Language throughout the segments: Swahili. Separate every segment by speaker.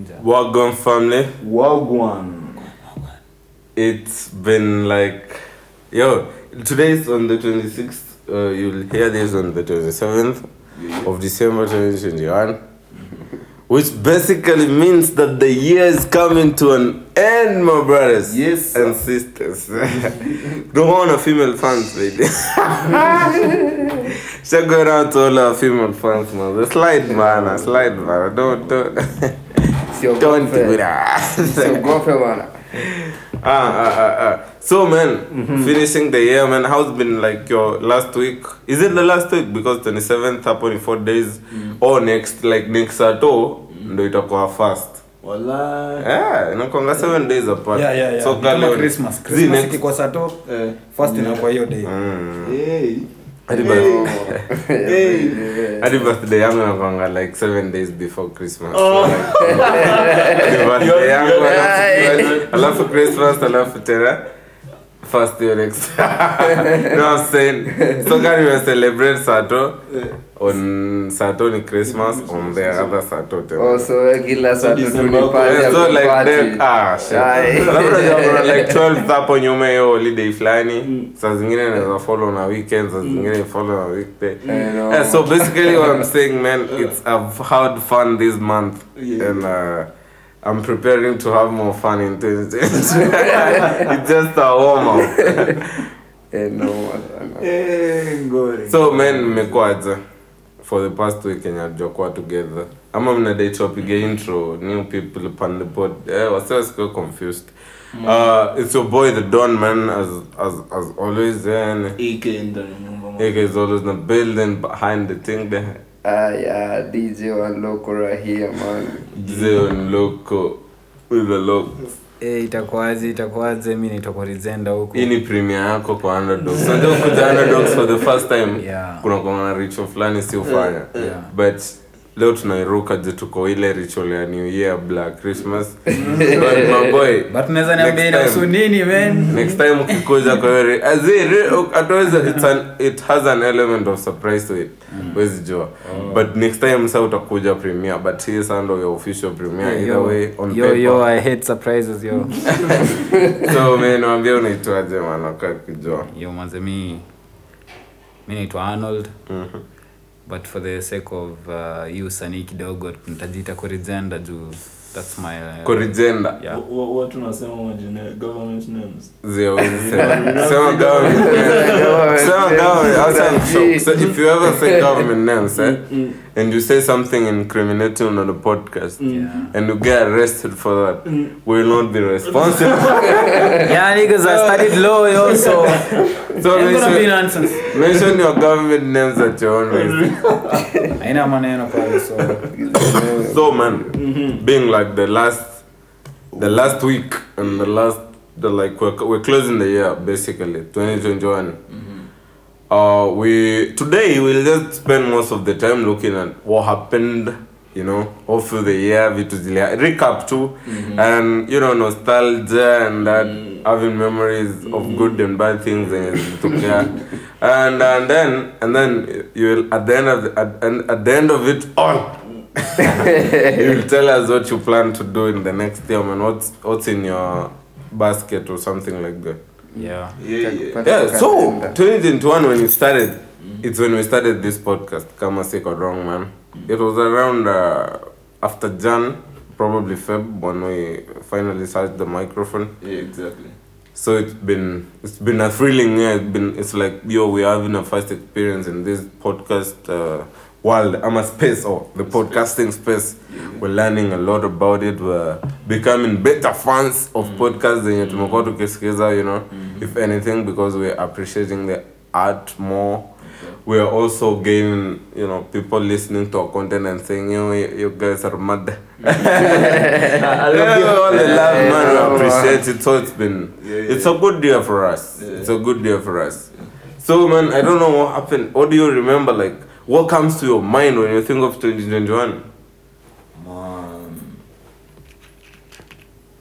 Speaker 1: ninja
Speaker 2: Wagwan family.
Speaker 3: Wagwan.
Speaker 2: It's been like, yo, today is on the 26th. Uh, you'll hear this on the 27th of December 2021. Which basically means that the year is coming to an end, my brothers
Speaker 3: Yes,
Speaker 2: and sisters. Don't want a female fans, baby. Should go around to all our female fans, man. The slide, man. Slide, man. Don't, don't, So, man, mm-hmm. finishing the year, man, how's been like your last week? Is it the last week? Because 27th happen in four days. Or next, like next Sato, ndo itakuwa fast.
Speaker 3: Wallahi.
Speaker 2: Yeah, inakwanga seven days apart.
Speaker 1: yeah, yeah, yeah.
Speaker 2: So,
Speaker 1: Ni christmas christmas
Speaker 2: next-
Speaker 1: sato
Speaker 3: Eh.
Speaker 1: first inakuwa hiyo day
Speaker 2: Mm.
Speaker 3: Hey.
Speaker 2: Hadi
Speaker 3: Hey.
Speaker 2: birth-
Speaker 3: Hey.
Speaker 2: hadi birthday yangu inakwanga like seven days before christmas
Speaker 3: Oh.
Speaker 2: So, like, hadi birthday yangu alafu- alafu christmas alafu tena first year next. No i'm saying so can we celebrate sato? On sato ni christmas on the other sato tena
Speaker 4: Oh, so kila Sato tu
Speaker 3: December
Speaker 2: Yeah, so like then, ah, shit. Alafu unajua like 12 hapo nyuma hiyo holiday fulani. Saa zingine naweza follow na weekends, saa zingine follow na weekday. Yeah, so basically what i'm saying man it's i've had fun this month.
Speaker 3: Yeah.
Speaker 2: and uh, I'm preparing to have more fun in 2020. it's just a warm up.
Speaker 4: Eh, no, bwana.
Speaker 3: Eh, ngori.
Speaker 2: So man, mmekuaje for the past week yenye hatujakuwa together? I'm on Ama mnadai tupige intro new people upon the pod. Eh, wase wasikuwe confused. Uh, it's your boy the Don man as as as always and
Speaker 3: AK ndani ya nyumba, man.
Speaker 2: Ike is always in the building behind the thing there.
Speaker 4: Ah, yeah, DJ one local right here, man.
Speaker 2: Zion loco with the look.
Speaker 1: Eh, itakuwaje itakuwaje mi naitwa rizenda huku
Speaker 2: Hii ni premiere yako kwa underdogs. Unajua kuja underdogs for the first time.
Speaker 1: Yeah.
Speaker 2: Kuna kwa na ritual fulani si ufanya.
Speaker 1: Yeah.
Speaker 2: But leo tunairuka je tuko ile ritual ya New Year Black Christmas. But my boy.
Speaker 1: but unaweza niambia inahusu nini man
Speaker 2: Next time ukikuja kwa hiyo azir ataweza it's an it has an element of surprise to it. Wezi jua. But next time sasa utakuja premiere but hii sasa ndo your official premiere either way on
Speaker 1: yo,
Speaker 2: paper.
Speaker 1: yo, I hate surprises yo
Speaker 2: so man naambia unaitwaje maana kwa kujua.
Speaker 1: yo manze mimi mimi naitwa arnold
Speaker 2: Mhm.
Speaker 1: But for the sake of uh, you sanii kidogo nitajiita korizenda juu thats my uh,
Speaker 2: Corrigenda.
Speaker 1: yeah.
Speaker 3: Wa- wa- majina government names
Speaker 2: Zio, sema government. Sema government. Hata I'm. So if you ever say government names, eh, and you say something incriminating on the podcast,
Speaker 1: Yeah.
Speaker 2: and you get arrested for that, we will not be responsible.
Speaker 1: yeah niggas I studied law yo so
Speaker 2: so
Speaker 1: ain't gonna be
Speaker 2: mention,
Speaker 1: nonsense
Speaker 2: mention your government names at your own risk.
Speaker 1: haina maneno pale so
Speaker 2: So man, being like the last, the last week and the last, the like we're, we're closing the year basically 2021. Uh, we today we'll just spend most of the time looking at what happened, you know, all through the year, vitu zile recap tu mm -hmm. and you know nostalgia and that mm -hmm. having memories mm -hmm. of good and bad things and zilitokea. and and then and then you'll at the end of the, at, at the end of it all. You'll tell us what you plan to do in the next year, man. What's what's in your basket or something like that.
Speaker 1: yeah
Speaker 3: Yeah, yeah.
Speaker 2: Yeah, so 2021 when you started, it's when we started this podcast, Kama Sick or Wrong Man. It was around uh, after Jan, probably Feb, when we finally started the microphone.
Speaker 3: Yeah, exactly.
Speaker 2: So it's been it's been a thrilling year. It's been it's like yo, we're having a first experience in this podcast uh, world. I'm a space or the podcasting space. We're learning a lot about it. We're becoming better fans of podcasts zenye tumekuwa tukisikiza, you know, if anything, because we're appreciating the art more. We are also gaining, you know, people listening to our content and saying, you know, you, you guys are mad.
Speaker 3: I
Speaker 2: love you. all the love,
Speaker 4: Yeah,
Speaker 2: man.
Speaker 4: yeah,
Speaker 2: appreciate it. So it's been,
Speaker 3: Yeah, yeah.
Speaker 2: it's a good year for us. It's a good year for us. So, man, I don't know what happened. What do you remember? Like, what comes to your mind when you think of 2021?
Speaker 3: Man.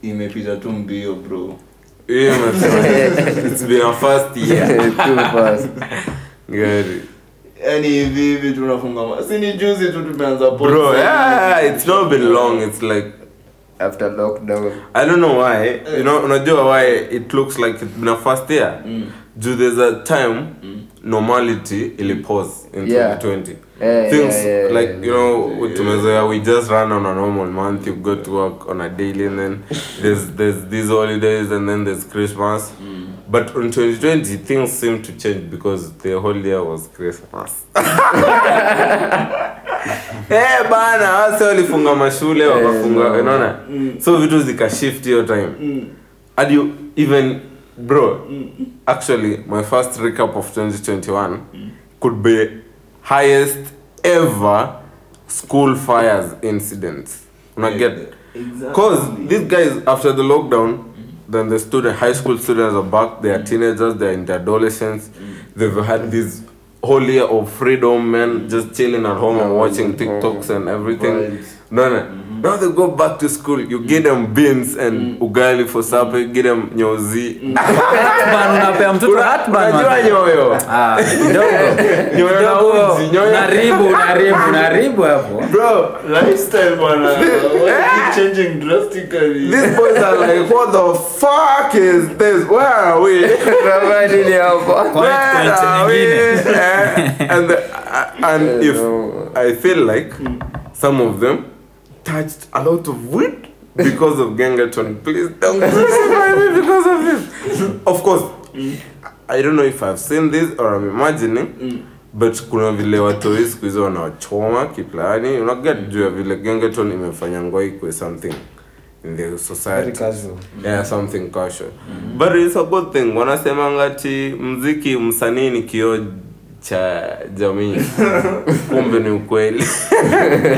Speaker 3: Imepita tu mbio bro.
Speaker 2: Yeah, man. it's been a first year.
Speaker 4: Too fast.
Speaker 2: Gary.
Speaker 3: yani hivi hivi tunafunga si ni juzi tu tumeanza
Speaker 2: Bro, yeah, it's not been long. It's like
Speaker 4: after lockdown
Speaker 2: I don't know why. You know, unajua why it looks like it's been a first year. mm. Do there's a time normality ili pause in
Speaker 4: Yeah.
Speaker 2: 2020.
Speaker 4: Yeah,
Speaker 2: Things
Speaker 4: yeah, yeah,
Speaker 2: like
Speaker 4: yeah.
Speaker 2: you know yeah. tumezoea we just run on a normal month. You go to work on a daily, and then there's there's these holidays, and then there's Christmas. But in 2020, things seem to change because the whole year was Christmas. Eh bana, wase walifunga mashule wakafunga, unaona? So vitu zikashift hiyo time. And you even bro, actually my first recap of 2021 could be highest ever school fires incidents. Una get Cause these guys after the lockdown, then the student high school students are back, they are teenagers, they are into adolescence. they've had this whole year of freedom, man, just chilling at home and watching TikToks and everything. No, no. Now go back to school, you get them beans and ugali for supper, get them nyozi.
Speaker 1: Unapea mtoto hatban,
Speaker 2: unajua nyoyo?
Speaker 1: Ah, kidogo
Speaker 2: Nyoyo na uzi, nyoyo.
Speaker 1: unaribu unaribu unaribu hapo
Speaker 2: Bro,
Speaker 3: lifestyle bwana is changing drastically
Speaker 2: these boys are like, what the fuck is this? Where are we?
Speaker 4: Nini
Speaker 1: hapo
Speaker 2: Where
Speaker 1: point
Speaker 2: are we?
Speaker 1: nyingine.
Speaker 2: Eh, and the, and if. I feel like some of them touched a lot of wood because of Gengaton. Please don't crucify me because of this. Of course, I don't know if I've seen this or I'm imagining. But kuna vile watoi siku hizo wanawachoma kiplani unaget juu ya vile gengeton imefanya ngoi kwe something in the society
Speaker 1: casual.
Speaker 2: yeah something casual but it's a good thing wanasemanga ati mziki msanii ni kioo cha jamii. Kumbe ni ukweli.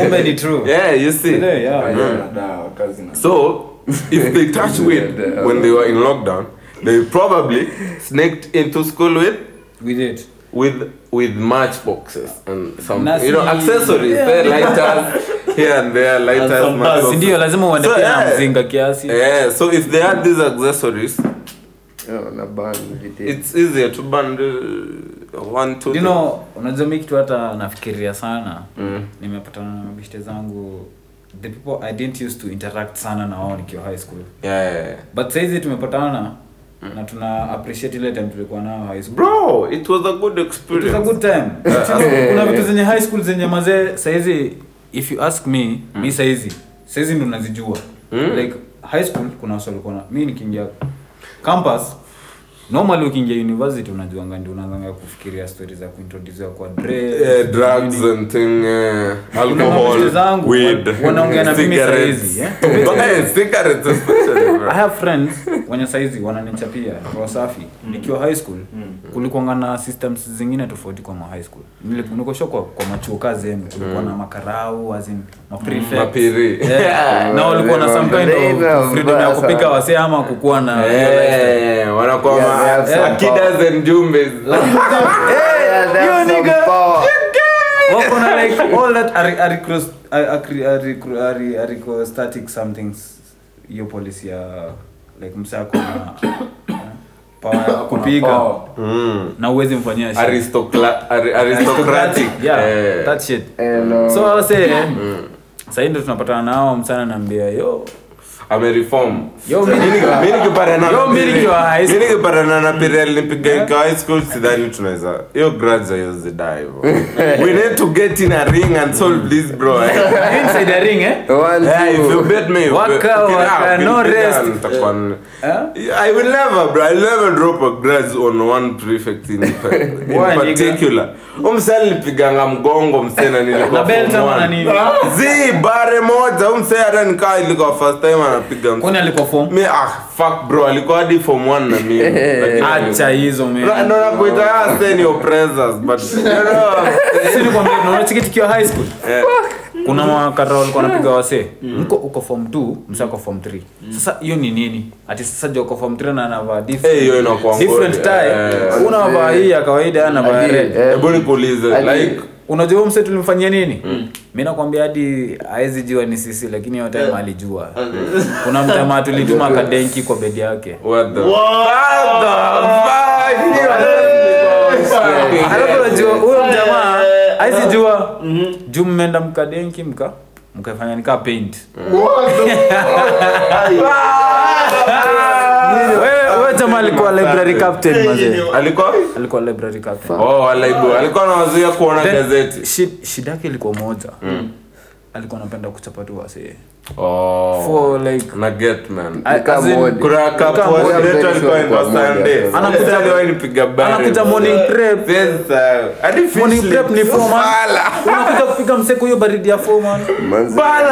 Speaker 1: Kumbe ni true.
Speaker 2: Yeah you see.
Speaker 1: Yeah, yeah, yeah.
Speaker 3: kazi na-
Speaker 2: so if they touch weed when they were in lockdown they probably snaked into school with
Speaker 1: we did.
Speaker 2: with with matchboxes and some
Speaker 1: Nasi-
Speaker 2: you know accessories.
Speaker 1: Yeah.
Speaker 2: there lighters. Here and there lighters
Speaker 3: some
Speaker 1: ndio lazima uende
Speaker 2: So, yeah.
Speaker 1: mzinga kiasi.
Speaker 2: Yeah so if they had these accessories
Speaker 4: yeah, na ban
Speaker 2: it's easier to band uh, one two
Speaker 1: you know unajua mi kitu hata nafikiria sana
Speaker 2: Mm.
Speaker 1: nimepatana na mabishte zangu the people i didn't used to interact sana na wao nikiwa high school.
Speaker 2: Yeah, yeah, yeah.
Speaker 1: but saizi tumepatana na tuna appreciate ile time tulikuwa nayo high school.
Speaker 2: Bro it was a good
Speaker 1: It was a good time. Kuna vitu zenye high school zenye mazee saizi if you ask me mi saizi saizi ndo nazijua.
Speaker 2: Mm.
Speaker 1: like high school kuna wasi walikuwa mi nikiingia campus normally ukiingia university unajuanga ndio unaanza kufikiria stories za kuintroduce kwa dress
Speaker 2: yeah, drugs and thing uh, alcohol weed
Speaker 1: wanaongea na mimi saizi, eh?
Speaker 2: But, cigarettes especially.
Speaker 1: I have friends wenye saizi wananichapia kwa safi nikiwa high school kulikuanga na systems zingine tofauti kwa ma high school nilikushwa kwa, kwa machuo kazi yenu kulikuwa na makarau as in ma prefects.
Speaker 2: Mapiri.
Speaker 1: yeah. na walikuwa na some kind of freedom ya kupika wasee ama kukuwa na
Speaker 2: Eh, wanakuwa
Speaker 4: Yeah, Yeah, that's
Speaker 1: yo,
Speaker 4: some
Speaker 1: nigga. wako na like all that ari- aricros- ari- ari- ari- aricostatic somethings hiyo policy ya like msako na power
Speaker 3: Power.
Speaker 2: Mm.
Speaker 1: na uwezi mfanyia shit.
Speaker 2: Aristocla- ari- aristocratic
Speaker 1: yeah
Speaker 2: Eh.
Speaker 1: that shit ndo tunapatana nao msana naambia yo
Speaker 2: amereform
Speaker 1: Yo, mi-
Speaker 2: nikipatana na
Speaker 1: mi
Speaker 2: Piri-
Speaker 1: high school.
Speaker 2: mi nikipatana na Piri alinipiga nikiwa high school sidhani tunaweza hiyo grudge haiwezi die we need to get in a ring and solve this bro
Speaker 1: inside the ring eh
Speaker 4: one,
Speaker 2: Yeah, if you bet me,
Speaker 1: Waka, waka, no rest.
Speaker 2: nitakuwa n-? I will never, bro. I'll never drop a grudge on one prefect in, in particular. Umse alipiganga mgongo mse nilikuwa
Speaker 1: Na belt
Speaker 2: form
Speaker 1: ama na
Speaker 2: one.
Speaker 1: nini?
Speaker 2: Zi, bare moja umse hata nikaa ilikuwa first time anapiga mse.
Speaker 1: kwani alikuwa form?
Speaker 2: Ah, fuck bro, alikuwa hadi form 1 na mimi.
Speaker 1: Acha hizo
Speaker 2: Ndo-
Speaker 1: man
Speaker 2: ndo nakuita ah, stay your but you know,
Speaker 1: Sisi nikwambia, unaona chiki tukiwa high school?
Speaker 2: Eh,
Speaker 1: kuna makara walikuwa wanapiga wasee. Mko uko form 2 msa form 3 sasa hiyo ni nini? Ati sasa jo uko form 3 na anavaa different,
Speaker 2: Eh, hiyo inakuwa
Speaker 1: different tie unavaa hii ya kawaida anavaa red.
Speaker 2: hebu nikuulize, like,
Speaker 1: unajua mse tulimfanyia nini? Mi nakwambia hadi awezi jua ni sisi lakini hiyo time alijua. Kuna mjamaa tulituma kadenki kwa bedi yake.
Speaker 2: What the- What the
Speaker 1: alafu unajua huyo mjamaa aezi jua. Juu mmeenda mkadenki mka mkafanya nikaa paint. Jamaa alikuwa library captain mazee.
Speaker 2: alikuwa
Speaker 1: Alikuwa library captain.
Speaker 2: oh alikuwa anawazuia kuona gazeti.
Speaker 1: shida yake ilikuwa moja. Alikuwa anapenda kuchapa tu wasee.
Speaker 2: Oh.
Speaker 1: For like
Speaker 2: na get man.
Speaker 1: I-
Speaker 4: Nika
Speaker 1: as in-
Speaker 4: mode.
Speaker 2: kuna kapo letu alikuwa in. Sunday.
Speaker 1: Anakuja-
Speaker 2: aliwahi nipiga bare
Speaker 1: anakuja morning prep.
Speaker 2: Pesa hadi
Speaker 1: morning prep ni
Speaker 2: lips.
Speaker 1: four man.
Speaker 2: Fala.
Speaker 1: unakuja kupiga mseko hiyo baridi ya four man.
Speaker 2: Bana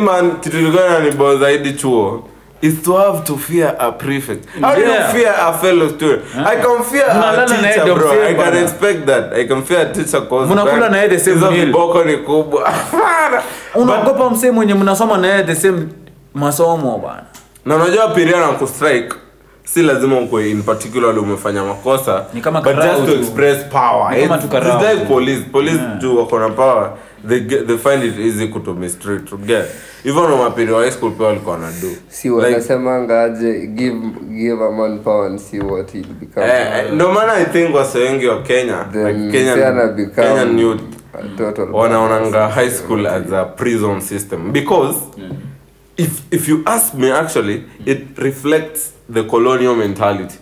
Speaker 2: man kitu ilikuwa inanibo zaidi chuo is to have to fear a prefect. How do you fear a fellow student i can fear a
Speaker 1: Mnalala na yeye
Speaker 2: teacher
Speaker 1: ndio
Speaker 2: bro. I can expect that. I can fear a teacher cause
Speaker 1: Mnakula na yeye the same
Speaker 2: hizo
Speaker 1: meal.
Speaker 2: viboko ni kubwa.
Speaker 1: Unaogopa msee mwenye mnasoma na yeye the same masomo bana.
Speaker 2: Na unajua piria na kustrike si lazima ukwe in particular umefanya makosa
Speaker 1: Ni kama
Speaker 2: but
Speaker 1: karao
Speaker 2: just to
Speaker 1: tu.
Speaker 2: express power.
Speaker 1: Ni kama
Speaker 2: It's-
Speaker 1: tu karao
Speaker 2: it's like
Speaker 1: tu.
Speaker 2: police police juu wako na power they, get, they find it easy kuto mistreat get even on mapiri wa high school pia walikuwa na do.
Speaker 4: Si wanasemanga aje give give a man power and see what he become.
Speaker 2: Eh, eh, ndio maana i think wase wengi wa kenya like kenyan, kenyan
Speaker 4: become
Speaker 2: youth wanaonanga high school as a prison system. Because if if you ask me actually it reflects the colonial mentality.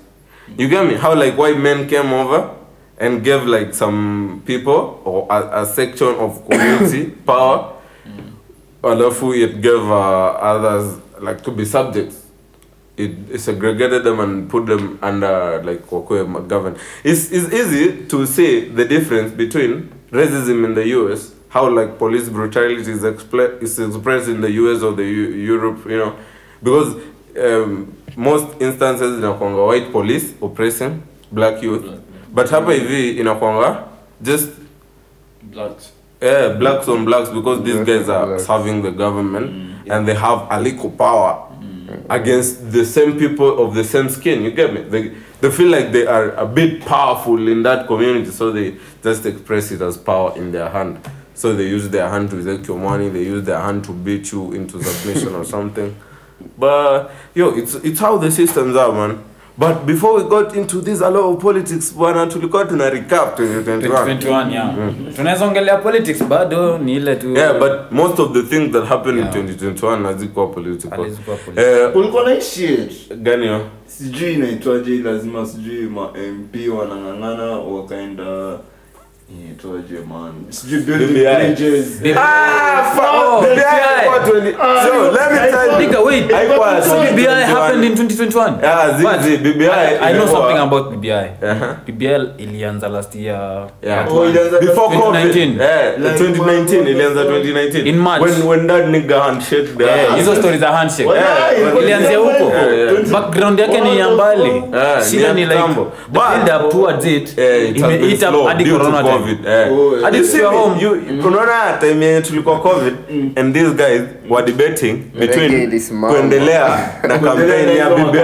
Speaker 2: You get me? How like why men came over and gave like some people or a, a section of community power. Alafu it gave uh, others like to be subjects. It, it segregated them and put them under like wakwe government. It's, it's easy to see the difference between racism in the US, how like police brutality is, expl- is expressed in the US or the U- Europe, you know, because um, most instances inakwanga white police oppressing black youth, but hapa hivi inakwanga just
Speaker 3: Blacks.
Speaker 2: yeah, blacks on blacks because these
Speaker 4: Blacks
Speaker 2: guys are
Speaker 4: blacks.
Speaker 2: serving the government mm. and they have a little power mm. against the same people of the same skin. You get me? They, they feel like they are a bit powerful in that community, so they just express it as power in their hand. So they use their hand to take your money, they use their hand to beat you into submission or something. But yo, it's it's how the systems are, man. But before we got into this a lot of politics, bwana tulikuwa tuna recap 2021.
Speaker 1: 2021 yeah tunaweza ongelea politics bado ni ile tu
Speaker 2: Yeah, but most of the things that happened
Speaker 1: Yeah.
Speaker 2: in 2021 hazikuwa political.
Speaker 1: Hazikuwa political.
Speaker 2: Eh,
Speaker 3: kulikuwa na shit
Speaker 2: gani hiyo?
Speaker 3: sijui inaitwaje lazima sijui ma mp wanang'ang'ana wakaenda inaitwaje man sijui building bridges
Speaker 2: Ah, fuck. BBI
Speaker 1: BBI.
Speaker 2: ilikuwa 20
Speaker 3: Ah,
Speaker 2: So, let me tell you.
Speaker 1: Nigga, wait.
Speaker 2: Haikuwa
Speaker 1: So BBI happened in 2021
Speaker 2: Yeah, zi- BBI
Speaker 1: I, know something about BBI
Speaker 2: Uh-huh.
Speaker 1: BBI ilianza last year
Speaker 2: Yeah.
Speaker 3: Oh, ilianza
Speaker 2: Before COVID.
Speaker 1: 2019.
Speaker 2: Yeah,
Speaker 3: Like,
Speaker 2: 2019 ilianza 2019.
Speaker 1: In March.
Speaker 2: When when that nigga handshake the
Speaker 1: Eh, hizo stories za handshake ilianzia huko.
Speaker 2: Yeah, yeah.
Speaker 3: 20
Speaker 1: background yake ni ya mbali shida
Speaker 2: ni
Speaker 1: like the build up towards it
Speaker 2: slow
Speaker 1: hadi corona.
Speaker 2: COVID, eh.
Speaker 3: Oh,
Speaker 1: yeah.
Speaker 2: You see
Speaker 1: tukiwa
Speaker 2: me, unaona time yenye tulikuwa covid mm. and these guys were debating between kuendelea na campaign ya BBI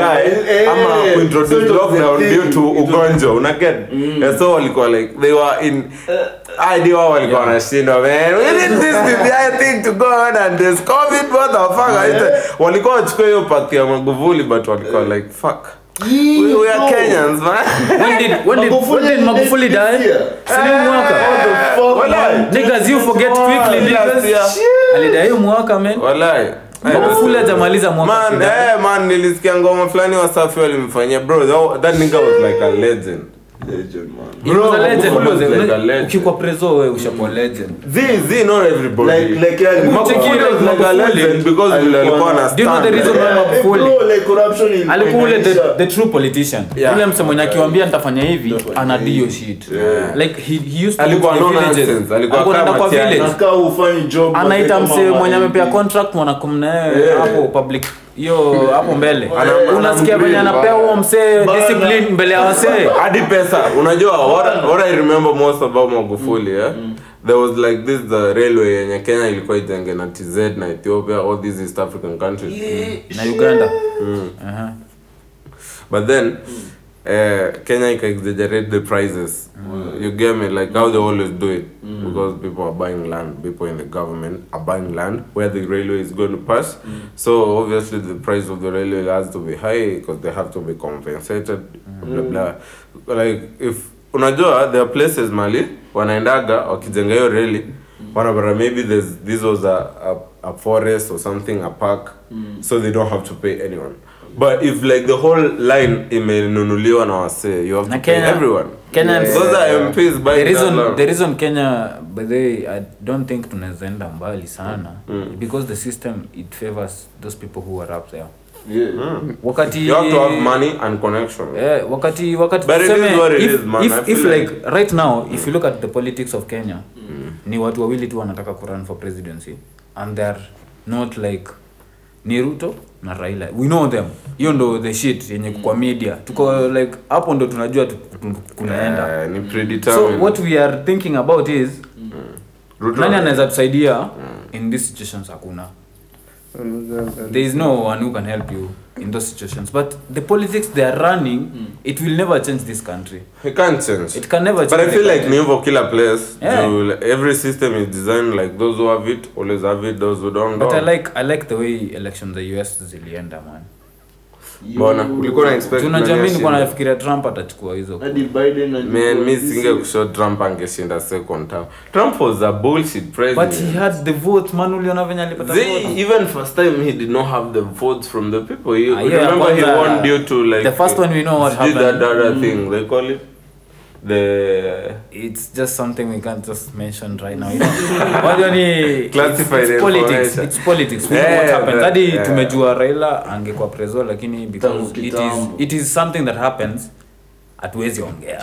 Speaker 3: eh,
Speaker 2: ama
Speaker 3: eh,
Speaker 2: kuintroduce
Speaker 3: so
Speaker 2: lockdown due to ugonjwa unaget Eh, so walikuwa like they were in idea wao walikuwa wanashindwa man. We need this BBI thing to go on and this covid what the fuck? Walikuwa wachukua hiyo path ya Magufuli but walikuwa like fuck we, we are Kenyans man.
Speaker 1: When did when did when did Magufuli die? sini mwaka?
Speaker 2: Walai.
Speaker 1: niggas you forget quickly niggas. Alidai mwaka man.
Speaker 2: Walai.
Speaker 1: Magufuli hajamaliza mwaka
Speaker 2: Man, eh, man, nilisikia ngoma fulani wasafi walimfanyia bro that, that nigga was like a legend
Speaker 3: Legend, man.
Speaker 1: He was a legend,
Speaker 2: Magufuli was a legend.
Speaker 1: ukikuwa preso wewe ushakuwa legend.
Speaker 2: Z, Z, not everybody.
Speaker 3: Like- like, yeah,
Speaker 2: Magufuli
Speaker 1: Cheki
Speaker 2: like a legend because alikuwa na
Speaker 1: Do you know the reason why Magufuli
Speaker 3: like corruption ilikuwa
Speaker 1: alikuwa ule the, the true politician.
Speaker 2: Yeah.
Speaker 1: mse mwenye akiwambia nitafanya hivi ana dio shit. Like he, he used to
Speaker 2: Alikuwa
Speaker 1: go to the
Speaker 2: no nonsense. Alikuwa
Speaker 1: Alikuwa
Speaker 2: kama
Speaker 1: kwa village.
Speaker 3: Nakaa ufanye job
Speaker 1: anaita mse mwenye amepea contract hapo public hiyo hapo mbele. Unasikia venye anapea huo msee discipline mbele ya wasee.
Speaker 2: Hadi pesa. Unajua what, what i remember most about magufuli yeah? there was like this the railway yenye kenya ilikuwa ijenge na tz na ethiopia all these east african countries.
Speaker 1: Na uganda. Aha.
Speaker 2: But then, uh, Kenya can exaggerate the prices. You get me? Like how they always do it. Because people are buying land, people in the government are buying land where the railway is going to pass. So obviously the price of the railway has to be high because they have to be compensated. Blah blah. Like if unajua there are places mali wanaendaga wakijenga hiyo reli whatever maybe there's this was a, a, a forest or something a park so they don't have to pay anyone but if like the whole line imenunuliwa na wasee you have to
Speaker 1: Na
Speaker 2: pay
Speaker 1: Kenya-
Speaker 2: everyone
Speaker 1: Kenyans-
Speaker 2: those are MPs
Speaker 1: the
Speaker 2: that
Speaker 1: reason,
Speaker 2: land.
Speaker 1: the reason kenya by the way, i don't think tunaweza mbali sana mm. because the system it favors those people who are up there
Speaker 3: Yeah.
Speaker 1: wakati
Speaker 2: you have to have money and connection
Speaker 1: Eh, wakati wakati
Speaker 2: But it is
Speaker 1: tuseme,
Speaker 2: what it
Speaker 1: if,
Speaker 2: is, man. I
Speaker 1: if, if
Speaker 2: like-
Speaker 1: like right now if you look at the politics of kenya ni watu wawili tu wanataka kurun for presidency and they're not like ni ruto na raila. We know them. Hiyo ndo the shit yenye kwa media. Tuko like hapo ndo tunajua tu- tu- kunaenda.
Speaker 2: Eh, ni
Speaker 1: so
Speaker 2: predetermined
Speaker 1: what we are thinking about is
Speaker 2: Ruto-
Speaker 1: nani anaweza tusaidia in these situations? Hakuna there is no one who can help you in those situations but the politics they are running it will never change this country
Speaker 2: it can't change
Speaker 1: it can never
Speaker 2: But I feel like. Nivo killer place.
Speaker 1: Yeah.
Speaker 2: So every system is designed like those who have it always have it. Those who don't
Speaker 1: but i like i like the way elections the us zilienda man
Speaker 2: Mbona ulikuwa na expect
Speaker 1: tunajua
Speaker 2: nani
Speaker 1: nilikuwa nafikiria trump atachukua hizo
Speaker 3: Hadi Biden na
Speaker 2: Man,
Speaker 3: mimi
Speaker 2: singe kushow Trump angeshinda second term. Trump was a bullshit president.
Speaker 1: but he had the vote man uliona venye alipata vote
Speaker 2: even first time he did not have the votes from the people. He,
Speaker 1: Ah, yeah,
Speaker 2: remember he won due to like
Speaker 1: the first one we know what
Speaker 2: did that
Speaker 1: happened.
Speaker 2: other thing they call it the
Speaker 1: it's just something we can't just mention right now. You know ni
Speaker 2: Classified
Speaker 1: it's, it's politics it's politics. We know what happened. hadi
Speaker 2: yeah.
Speaker 1: tumejua raila angekuwa preso lakini because it is, it is something that happens hatuwezi ongea.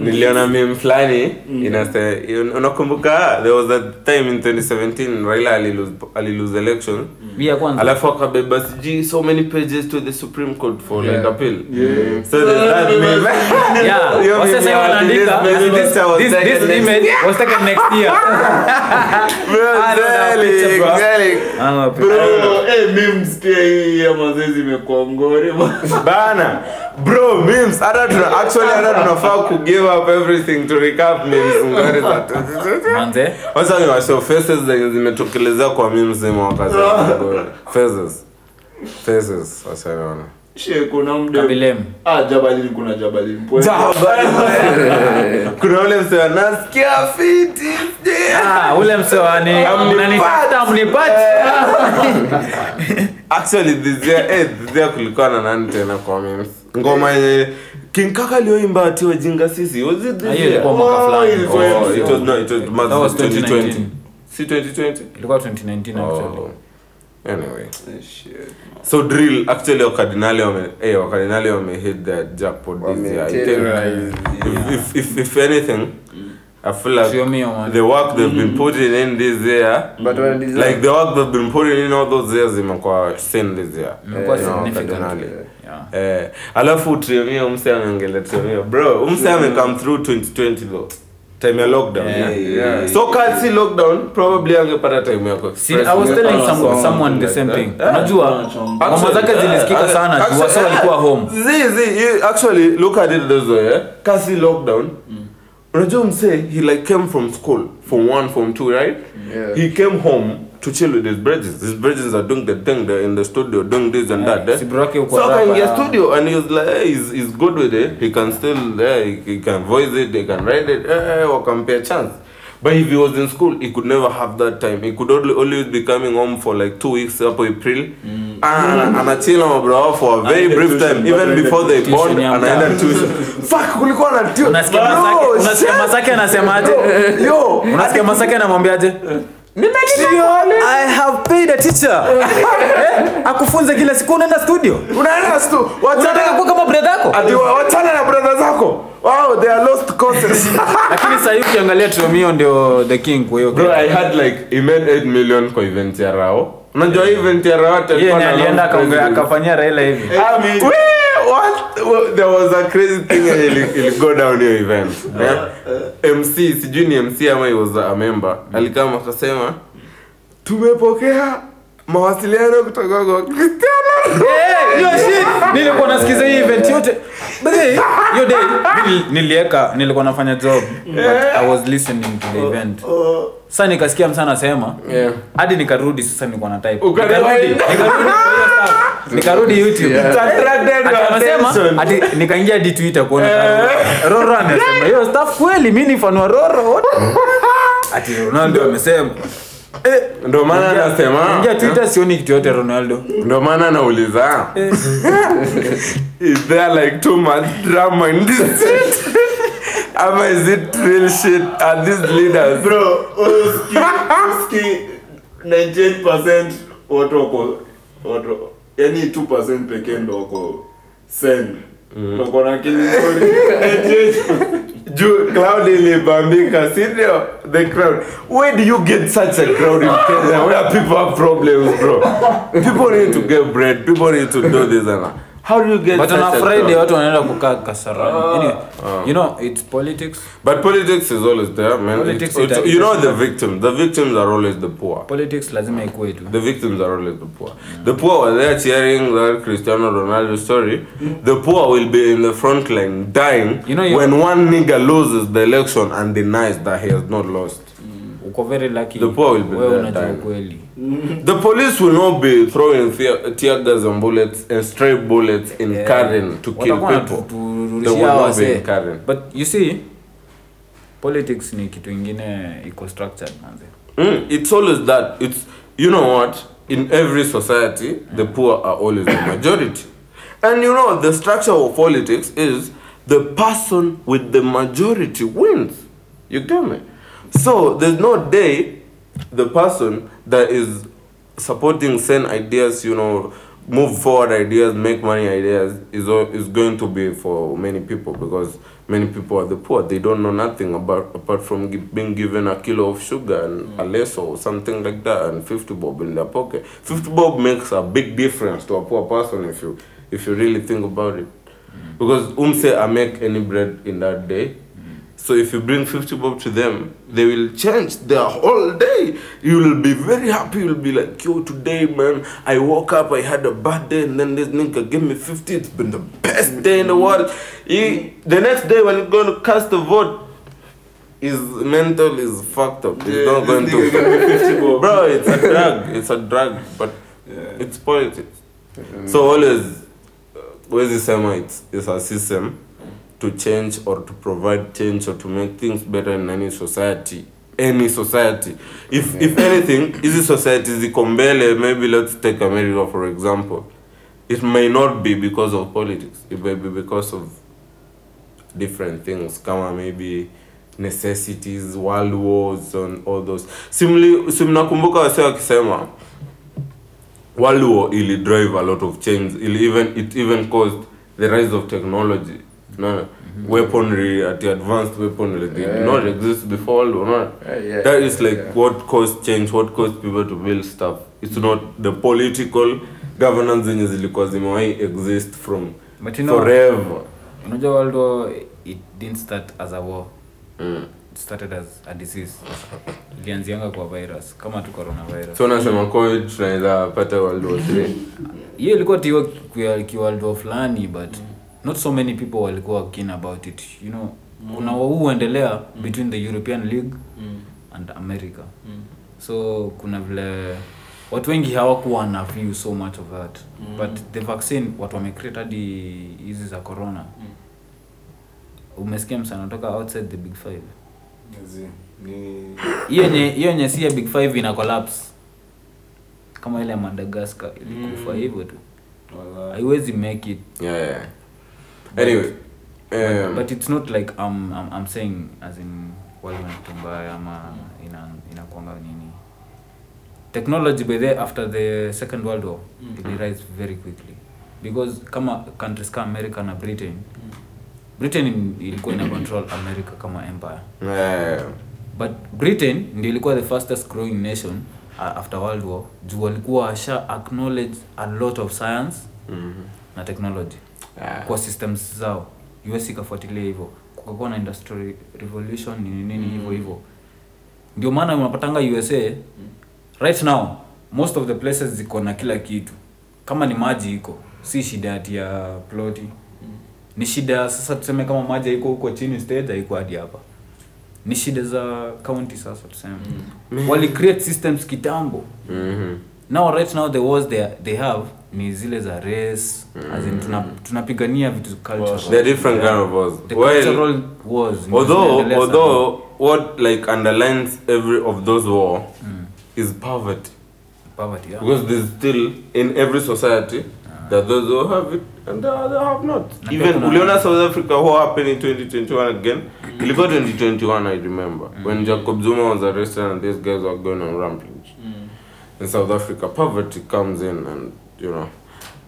Speaker 2: Niliona meme fulani mm. inase unakumbuka there was a time in 2017 raila alilose alilose election.
Speaker 1: Bia kwanza.
Speaker 2: Alafu akabeba sijui so many pages to the supreme court for
Speaker 4: yeah.
Speaker 2: like appeal.
Speaker 3: Yeah.
Speaker 2: so there's that meme.
Speaker 1: Yeah.
Speaker 2: Hiyo
Speaker 1: wase sasa wanaandika
Speaker 2: this
Speaker 1: "This- this this image was taken next year.
Speaker 2: Bro,
Speaker 1: I don't have
Speaker 2: Zelig,
Speaker 1: picture, bro. Ah,
Speaker 3: Bro, eh, memes pia hii ya mazoezi imekuwa ngori bana.
Speaker 2: Bro memes hata tuna actually hata tunafaa ku give up everything to recap memes. Ngare za
Speaker 1: manze?
Speaker 2: Wacha ni washow faces zenye zimetokelezea kwa memes zima wakati faces. Faces
Speaker 3: kuna mde ah kuna
Speaker 2: ule msee anasikia fiti
Speaker 1: ah ule msewani
Speaker 2: Amnipati.
Speaker 1: nanipata mnipati
Speaker 2: actually this year eh this year kulikuwa na nani tena kwa memes ngoma yenye King Kaka aliyoimba ati wajinga sisi was it this
Speaker 1: Ah, hiyo
Speaker 2: year
Speaker 1: ilikuwa mwaka
Speaker 3: Oh,
Speaker 1: fulani.
Speaker 3: ilikuwa
Speaker 2: oh it was no it was
Speaker 1: That was
Speaker 2: 2020
Speaker 1: 2019.
Speaker 2: si 2020
Speaker 1: ilikuwa 2019 actually
Speaker 2: oh. anyway.
Speaker 3: Shit.
Speaker 2: so drill actually wakardinali wame eh wakardinali wame hit that jackpot this year I think. if, if, if, if anything I feel like the work they've been putting in this year
Speaker 4: But when it is
Speaker 2: like the work they've been putting in all those years imekuwa seen this year
Speaker 1: Imekuwa
Speaker 2: You know,
Speaker 1: significant. Yeah.
Speaker 2: Eh, alafu Tremio umse ameongele Tremio. bro umse amecome through 2020 though time ya lockdown
Speaker 1: Yeah,
Speaker 2: yeah.
Speaker 3: yeah.
Speaker 2: so kasi lockdown probably angepata time yako
Speaker 1: See, I was telling some, someone the same thing. Unajua mambo zake zilisikika sana tu wasa walikuwa home.
Speaker 2: zi zi actually look at it this way eh? kasi lockdown unajua mse he like came from school from one from two right?
Speaker 4: Yeah.
Speaker 2: he came home to chill with his bridges. His bridges are doing the thing they're in the studio doing this and that eh? So akaingia studio and he was like hey, he's, he's good with it. He can still yeah, he, he can voice it they can write it. Eh, wakampea chance but if he was in school he could never have that time. He could only, always be coming home for like two weeks hapo april. Ah, anachila mabro wao for a very
Speaker 3: and
Speaker 2: brief
Speaker 3: tuition,
Speaker 2: time. Even before they
Speaker 1: tuition.
Speaker 2: bond
Speaker 1: ya
Speaker 2: anaenda tuition. Fuck kulikuwa na tu
Speaker 1: Unasikia Masaki,
Speaker 2: yo.
Speaker 1: Unasikia Masaki anamwambiaje? I have paid a teacher. Eh? Akufunze kila siku unaenda studio.
Speaker 2: unaenda stu
Speaker 1: Unataka kuwa kama brother yako?
Speaker 2: ati wachana na brother zako wow they are lost causes
Speaker 1: Lakini sasa hivi ukiangalia Tromio ndio the king kwa hiyo.
Speaker 2: bro i had like he made 8 million kwa event ya rao unajua event ya rao alikuwa president.
Speaker 1: akafanyia Raila hivi.
Speaker 2: Ah, we- what? Well, there was a crazy thing ili, go down hiyo event. Yeah? mc sijui ni mc ama he was a member. Alikama akasema tumepokea mawasiliano kutoka kwa cristiano.
Speaker 1: Hey, yo shit. Nilikuwa nasikiza hii event yote. But hey, yo day nili- nilieka nilikuwa nafanya job but i was listening to the event. sasa nikasikia msana anasema
Speaker 2: Yeah.
Speaker 1: hadi nikarudi sasa nilikuwa na type. Nikarudi nikarudi. Nikarudi youtube. Anasema ati nikaingia hadi twitter kuona Roro- roro amesema. Hiyo staff kweli mi nifanua roro. Ati ronaldo amesema. Eh,
Speaker 2: ndo maana nasema
Speaker 1: ingia twitter sioni kitu yote ronaldo.
Speaker 2: Ndo maana nauliza
Speaker 1: Eh,
Speaker 2: is there like too much drama in this shit? Ama is it real shit? Are these leaders?
Speaker 3: Bro uski uski 98% watu wako watu yani 2% pekee ndo wako send wako na akili nzuri. 98
Speaker 2: juu crowd ilibambika sindio the crowd. Where do you get such a crowd in kenya? Where people have problems bro? People need to get bread. People need to do this and that. How do you get
Speaker 1: but on a friday watu wanaenda kukaa kasarani. Anyway you know it's politics.
Speaker 2: But politics is always there man.
Speaker 1: Politics
Speaker 2: It's- it's- you know the victims the victims are always the poor.
Speaker 1: Politics lazima ikuwe tu.
Speaker 2: The victims are always the poor. The poor were there cheering that Cristiano Ronaldo story. The poor will be in the front line dying
Speaker 1: You know, you-
Speaker 2: when one nigga loses the election and denies that he has not lost.
Speaker 1: Uko very lucky
Speaker 2: The poor will be
Speaker 1: wewe unajua kweli.
Speaker 2: The police will not be throwing tear, tear gas and bullets and stray bullets in
Speaker 1: Yeah.
Speaker 2: Karen to kill people. They will not be in Karen.
Speaker 1: but you see politics ni kitu ingine iko structured manze
Speaker 2: Mm, it's always that. It's you know what? In every society, the poor are always the majority. And you know the structure of politics is the person with the majority wins. You get me? So there's no day the person that is supporting same ideas, you know, move forward ideas, make money ideas is is going to be for many people because many people are the poor. They don't know nothing about apart from being given a kilo of sugar and a mm. leso or something like that and 50 bob in their pocket. 50 bob makes a big difference to a poor person if you if you really think about it. Mm. Because umse I make any bread in that day. So if you bring 50 bob to them, they will change their whole day. You will be very happy. You'll be like, yo, today, man, I woke up, I had a bad day, and then this nigga gave me 50. It's been the best day in the world. He, the next day, when he's going to cast the vote, his mental is fucked up. He's not going to. Bro, it's a drug. It's a drug, but it's politics. So always, uh, where's the same? It's, it's a system to change or to provide change or to make things better in any society. Any society. If if anything, easy society is mbele, maybe let's take America for example. It may not be because of politics. It may be because of different things. Kama maybe necessities, world wars and all those. Simli, simnakumbuka wase wakisema World War ili drive a lot of change. Ili even it even caused the rise of technology. No, weaponry at advanced weaponry they did not exist before World War.
Speaker 4: Yeah,
Speaker 2: that is like
Speaker 4: yeah.
Speaker 2: what caused change, what caused people to build stuff. It's not the political governance zenye zilikuwa zimewahi exist from
Speaker 1: But you know-
Speaker 2: forever.
Speaker 1: unajua world war it didn't start as a war
Speaker 2: Mm.
Speaker 1: it started as a disease ilianzianga kwa virus kama tu coronavirus
Speaker 2: So nasema COVID tunaweza pata World War 3.
Speaker 1: hiyo ilikuwa tiwa kiworld war fulani but not so many people walikuwa keen about it. You know kuna huu mm. between the european league and america. So kuna vile watu wengi hawakuwa na view so much of that. But the vaccine watu wamecreate hadi hizi za corona. Umesikia msana toka outside the big five? Hiyo yenye si ya big five ina collapse. Kama ile ya madagascar ilikufa hivyo tu. Haiwezi make it.
Speaker 2: Yeah, yeah. Anyway,
Speaker 1: but,
Speaker 2: um,
Speaker 1: but it's not like I'm, I'm, I'm saying as in wale wanatumbaya ama ina inakuanga nini. Technology by the after the second world war it rise very quickly. Because kama countries kama america na britain britain ilikuwa ina control america kama empire.
Speaker 2: Yeah.
Speaker 1: but britain ndio ilikuwa the fastest growing nation uh, after world war. Juu walikuwa sha acknowledge a lot of science
Speaker 2: Mhm.
Speaker 1: na technology
Speaker 2: Yeah.
Speaker 1: kwa systems zao. Us ikafuatilia hivyo. Kukakuwa na industrial revolution nini nini hivyo hivyo. Ndio maana unapatanga usa right now most of the places ziko na kila kitu. Kama ni maji iko si shida hati ya ploti. Ni shida sasa tuseme kama maji haiko huko chini state haiko hadi hapa. Ni shida za county sasa tuseme. Wali create systems kitambo.
Speaker 2: Mhm.
Speaker 1: Now right now the wars they, they have ni zile za race mm. as in tuna, tunapigania vitu cultural
Speaker 2: They're different yeah. kind of wars.
Speaker 1: the
Speaker 2: well,
Speaker 1: cultural wars
Speaker 2: although although what like underlines every of those war mm. is poverty
Speaker 1: poverty yeah.
Speaker 2: because there's still in every society that those who have it and the other have not
Speaker 1: Na
Speaker 2: even uliona south africa what happened in 2021 again ilikuwa 2021 i remember mm. when jacob zuma was arrested and these guys were going on rampage in south africa poverty comes in and you know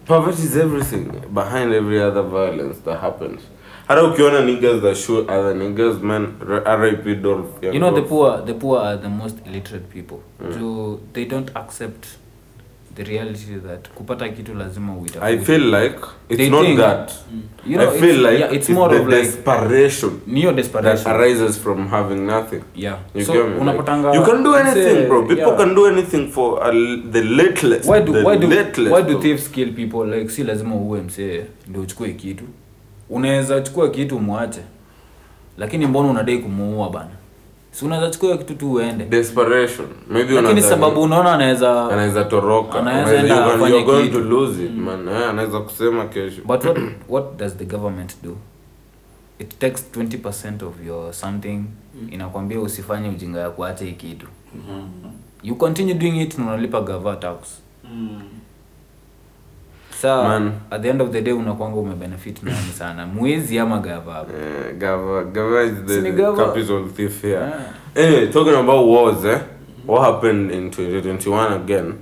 Speaker 2: poverty is everything. Behind every other violence that happens. Hata ukiona niggas that shoot other niggas man rip dolph
Speaker 1: you know the poor the poor are the most illiterate people. So they don't accept the reality that kupata kitu lazima uitafute.
Speaker 2: i feel like it's
Speaker 1: They
Speaker 2: not
Speaker 1: think-
Speaker 2: that.
Speaker 1: you know,
Speaker 2: i feel
Speaker 1: it's-
Speaker 2: like
Speaker 1: yeah, it's
Speaker 2: it's
Speaker 1: more
Speaker 2: the
Speaker 1: of like
Speaker 2: desperation
Speaker 1: Neo desperation.
Speaker 2: that arises from having nothing.
Speaker 1: Yeah.
Speaker 2: You
Speaker 1: so
Speaker 2: get me? Like, you can do anything
Speaker 1: say,
Speaker 2: bro people
Speaker 1: yeah.
Speaker 2: can do anything for uh, the littlest
Speaker 1: why do
Speaker 2: the
Speaker 1: why do
Speaker 2: littlest
Speaker 1: why do thieves kill people? Like si lazima uwe msee ndio uchukue kitu. Unaweza chukua kitu mwache lakini mbona unadai kumuua bana si unaweza chukua kitu tu uende.
Speaker 2: Desperation. Maybe
Speaker 1: lakini sababu unaona anaweza
Speaker 2: anaweza toroka.
Speaker 1: Anaweza enda afanye
Speaker 2: you're going to lose it man. Eh, anaweza kusema kesho.
Speaker 1: But what what does the government do? It takes 20% of your something inakwambia usifanye ujinga ya kuacha hii kitu. You continue doing it na unalipa gava tax sa
Speaker 2: Man.
Speaker 1: at the end of the day unakwanga umebenefit nani sana mwizi ama gava
Speaker 2: Eh, Gava, Gava is the, the capital thief here.
Speaker 1: Yeah.
Speaker 2: Anyway, talking about wars, eh? What happened in 2021 again?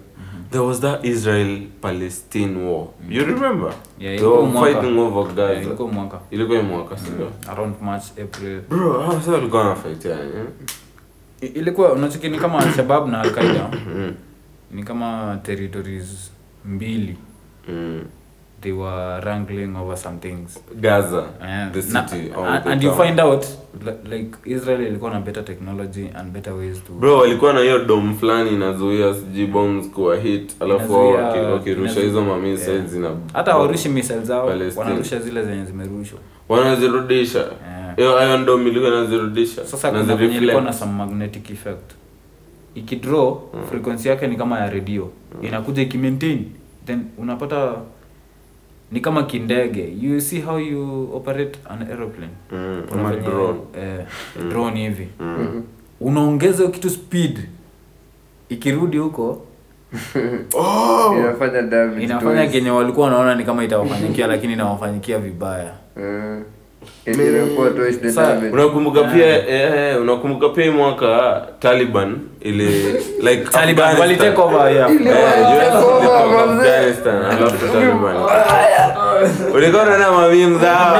Speaker 2: There was that Israel-Palestine war. You remember?
Speaker 1: Yeah,
Speaker 2: they were fighting over Gaza.
Speaker 1: Yeah, ilikuwa mwaka
Speaker 2: Ilikuwa mwaka, sio?
Speaker 1: around march april
Speaker 2: Bro, how sasa walikuwa wanafight yani? eh?
Speaker 1: I- ilikuwa unachiki ni kama alshabab na alqaida ni kama territories mbili
Speaker 2: Mm.
Speaker 1: They were wrangling over some things.
Speaker 2: Gaza,
Speaker 1: Yeah.
Speaker 2: the
Speaker 1: Na- and, and you find out like israel ilikuwa na better technology and better ways to
Speaker 2: bro walikuwa na hiyo dom fulani inazuia sijui bombs kuwa hit alafu wakirusha hizo mamissiles
Speaker 1: yeah.
Speaker 2: zina
Speaker 1: hata warushi missiles zao wanarusha zile zenye zimerushwa
Speaker 2: wanazirudisha.
Speaker 1: Yeah.
Speaker 2: iron dome ilikuwa inazirudisha
Speaker 1: sasa
Speaker 2: na
Speaker 1: kuna venye ilikuwa na some magnetic effect. Ikidraw frequency yake ni kama ya radio. Inakuja ikimaintain then unapata ni kama kindege. You see how you operate an aeroplane?
Speaker 2: Mm,
Speaker 1: Kuna
Speaker 2: ama drone.
Speaker 1: eh, drone hivi. Unaongeza hiyo kitu speed. Ikirudi huko
Speaker 4: inafanya damage
Speaker 1: inafanya kenye walikuwa wanaona ni kama itawafanyikia lakini inawafanyikia vibaya.
Speaker 4: Eh,
Speaker 2: unakumbuka pia eh, eh, unakumbuka pia mwaka taliban ili like
Speaker 1: Taliban wali take over yeah.
Speaker 2: Eh. Afghanistan, alafu Taliban. ulikuwa unaona mamim zao.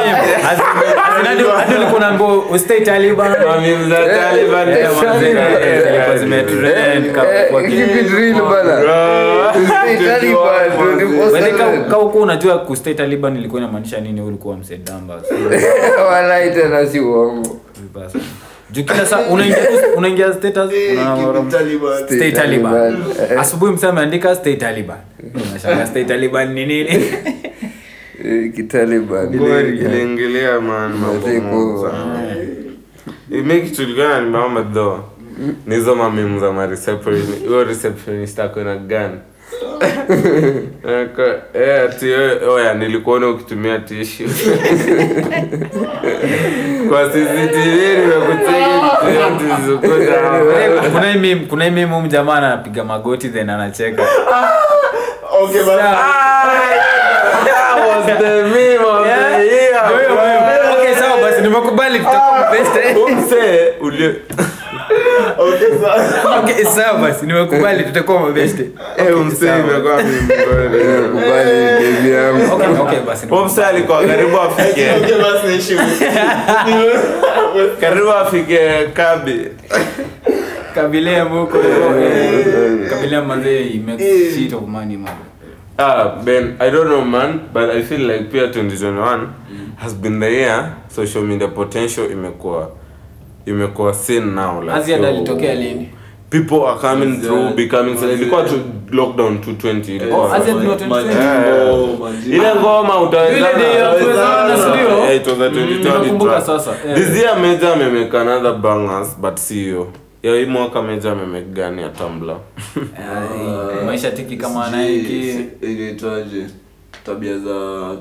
Speaker 1: Hadi ulikuwa unaambiwa Taliban.
Speaker 2: Mamim za Taliban manze,
Speaker 4: Taliban,
Speaker 1: zilikuwa zimetrend, ka- kwa
Speaker 4: keep it real bana.
Speaker 2: bro.
Speaker 4: Stay Taliban, 24/7.
Speaker 1: kama uko unajua kustay Taliban ilikuwa inamaanisha nini? Ulikuwa msedamba
Speaker 4: Walai tena si uongo.
Speaker 1: Juu kila saa unaingia unaingia status stay Taliban.
Speaker 4: Taliban.
Speaker 1: Asubuhi msee ameandika stay Taliban. Unashangaa stay Taliban ni nini
Speaker 4: Eh, kitaliban
Speaker 2: Ili- iliingilia man mambo
Speaker 4: Mazee
Speaker 2: mob
Speaker 4: kwa-
Speaker 2: sana. Ime kitu ilikuwa ni hizo mamimu za ma receptionist. Huyo receptionist ako na gun. Aka- Eh, ati eh, oya nilikuona ukitumia tishu Kwa
Speaker 1: kuna hii meme kuna hii meme huyu jamaa anapiga magoti then anacheka.
Speaker 3: Okay,
Speaker 2: was the meme of the year.
Speaker 1: Okay, sawa basi nimekubali tutakuwa best.
Speaker 2: Umse, uli-
Speaker 3: okay, sir.
Speaker 1: okay sawa basi nimekubali tutakuwa mabeste
Speaker 2: Eh, umse imekuwa meme, bro.
Speaker 4: kubali yangu.
Speaker 1: Okay okay basi
Speaker 2: Huyo alikuwa karibu afike.
Speaker 3: Okay, basi niishi
Speaker 2: karibu afike kabi
Speaker 1: kabilia mbuko kabila mazee he of money man
Speaker 2: ah ben i don't know man but i feel like pia 2021 has been the year social media potential imekuwa imekuwa seen now like
Speaker 1: Asia
Speaker 2: yo,
Speaker 1: alitokea lini?
Speaker 2: people are coming
Speaker 3: Asia-
Speaker 2: through becoming
Speaker 3: Asia-
Speaker 2: ilikuwa tu lockdown 220 ilikuwa
Speaker 1: Oh, Asia wa 2020.
Speaker 3: majimbo, majimbo.
Speaker 2: ile ngoma utaweza
Speaker 1: ndio?
Speaker 2: Yeah, it was a 2020
Speaker 1: Nakumbuka sasa,
Speaker 2: this year Major amemake another bangers but see you Yo, hii mwaka meja amemake gani ya Tumblr?
Speaker 1: Eh, maisha tiki kama Nike
Speaker 3: inaitwaje tabia za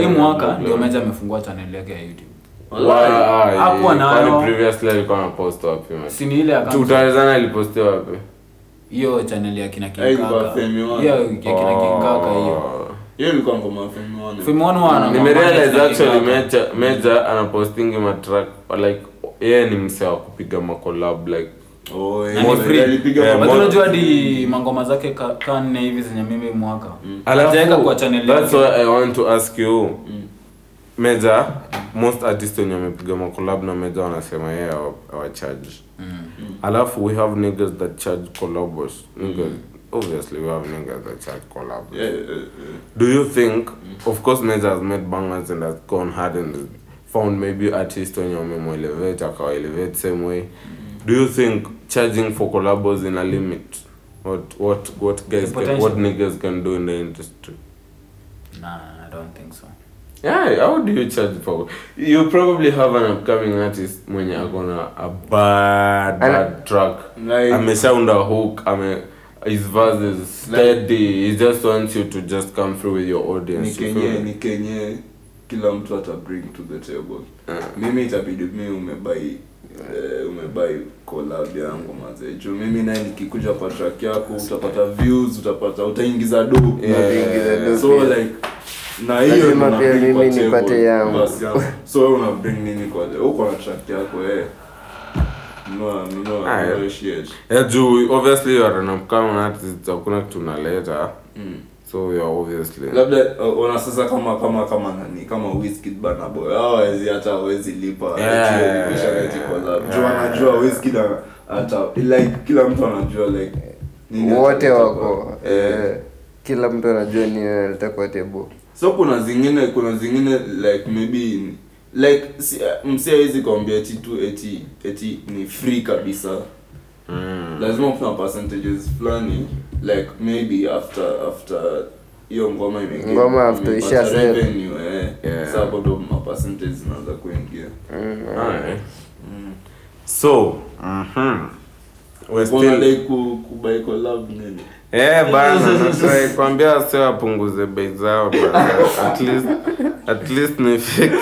Speaker 1: hii mwaka ndio meja amefungua channel yake ya youtube
Speaker 3: Wallahi.
Speaker 1: Nayo.
Speaker 2: Previously alikuwa anapost wapi
Speaker 1: si ni ile account-
Speaker 2: Tutawezana alipostia wapi?
Speaker 1: hiyo channel ya kina
Speaker 3: One.
Speaker 1: hiyo ya kina kinkaka hiyo
Speaker 3: hiyo ilikuwa ngoma Femi One.
Speaker 1: Femi One wana
Speaker 2: nimerealize actually
Speaker 1: kina Kinkaka.
Speaker 2: meja meja anapostingi matrack like yeye ni msee wa kupiga makolab like
Speaker 3: Oh,
Speaker 1: Na ni free.
Speaker 2: Yeah,
Speaker 1: But
Speaker 3: ngoma-
Speaker 1: unajua hadi mangoma zake ka- nne hivi zenye mimi mwaka. Hajaweka kwa channel
Speaker 2: that's
Speaker 1: yake.
Speaker 2: why i want to ask you meja most artist wenye wamepiga makolab na meja wanasema yeye awa- awacharge alafu we have niggas that charge collabos. Niggas obviously we have niggas that charge collabos do you think of course meja has made bangers and has gone hard and found maybe artist wenye wamemwelevate akawaelevate same way. Do you think charging for collabos in a limit? What what what guys can, what niggas can do in the industry?
Speaker 1: Nah, I don't think so.
Speaker 2: yeah how do you charge for? You probably have an upcoming artist mwenye akona a bad bad track.
Speaker 3: Like-
Speaker 2: amesound a hook ame his verse is steady. He just wants you to just come through with your
Speaker 3: ni
Speaker 2: audience you
Speaker 3: kenye kila mtu ata bring to the table. Mimi itabidi mi umebai uh, umebai collab yangu mazee juu mimi naye nikikuja kwa track yako utapata views utapata utaingiza do
Speaker 2: Yeah.
Speaker 4: yeah.
Speaker 3: so like na hiyo
Speaker 4: mimi nipate yangu.
Speaker 3: so wewe una bring nini kwa uko na track yako eh? No no no shit.
Speaker 2: Juu obviously you are an upcoming artist hakuna kitu unaleta.
Speaker 3: Mm.
Speaker 2: So yeah, obviously
Speaker 3: labda uh, ona sasa kama kama kama nani kama Wizkid Burna Boy hao hawezi hata hawezi lipa
Speaker 2: Yeah. Yeah.
Speaker 3: anajua Wizkid hata like kila mtu anajua like nini
Speaker 4: wote wako
Speaker 3: eh.
Speaker 4: eh, kila mtu anajua ni alitakuwa table
Speaker 3: so kuna zingine kuna zingine like maybe like si, msi hawezi kuambia eti tu eti eti ni free kabisa
Speaker 2: mm.
Speaker 3: lazima kuna percentages fulani like maybe after after hiyo ngoma
Speaker 4: Ngoma after isha
Speaker 3: eh
Speaker 2: Yeah.
Speaker 3: sasa bado ma percentage zinaanza kuingia
Speaker 2: Alright. so mhm
Speaker 3: kuna
Speaker 2: still
Speaker 3: like ku kubai collab nini
Speaker 2: Eh bana, natrai kwambia wase wapunguze bei zao bana. At least at least nifike.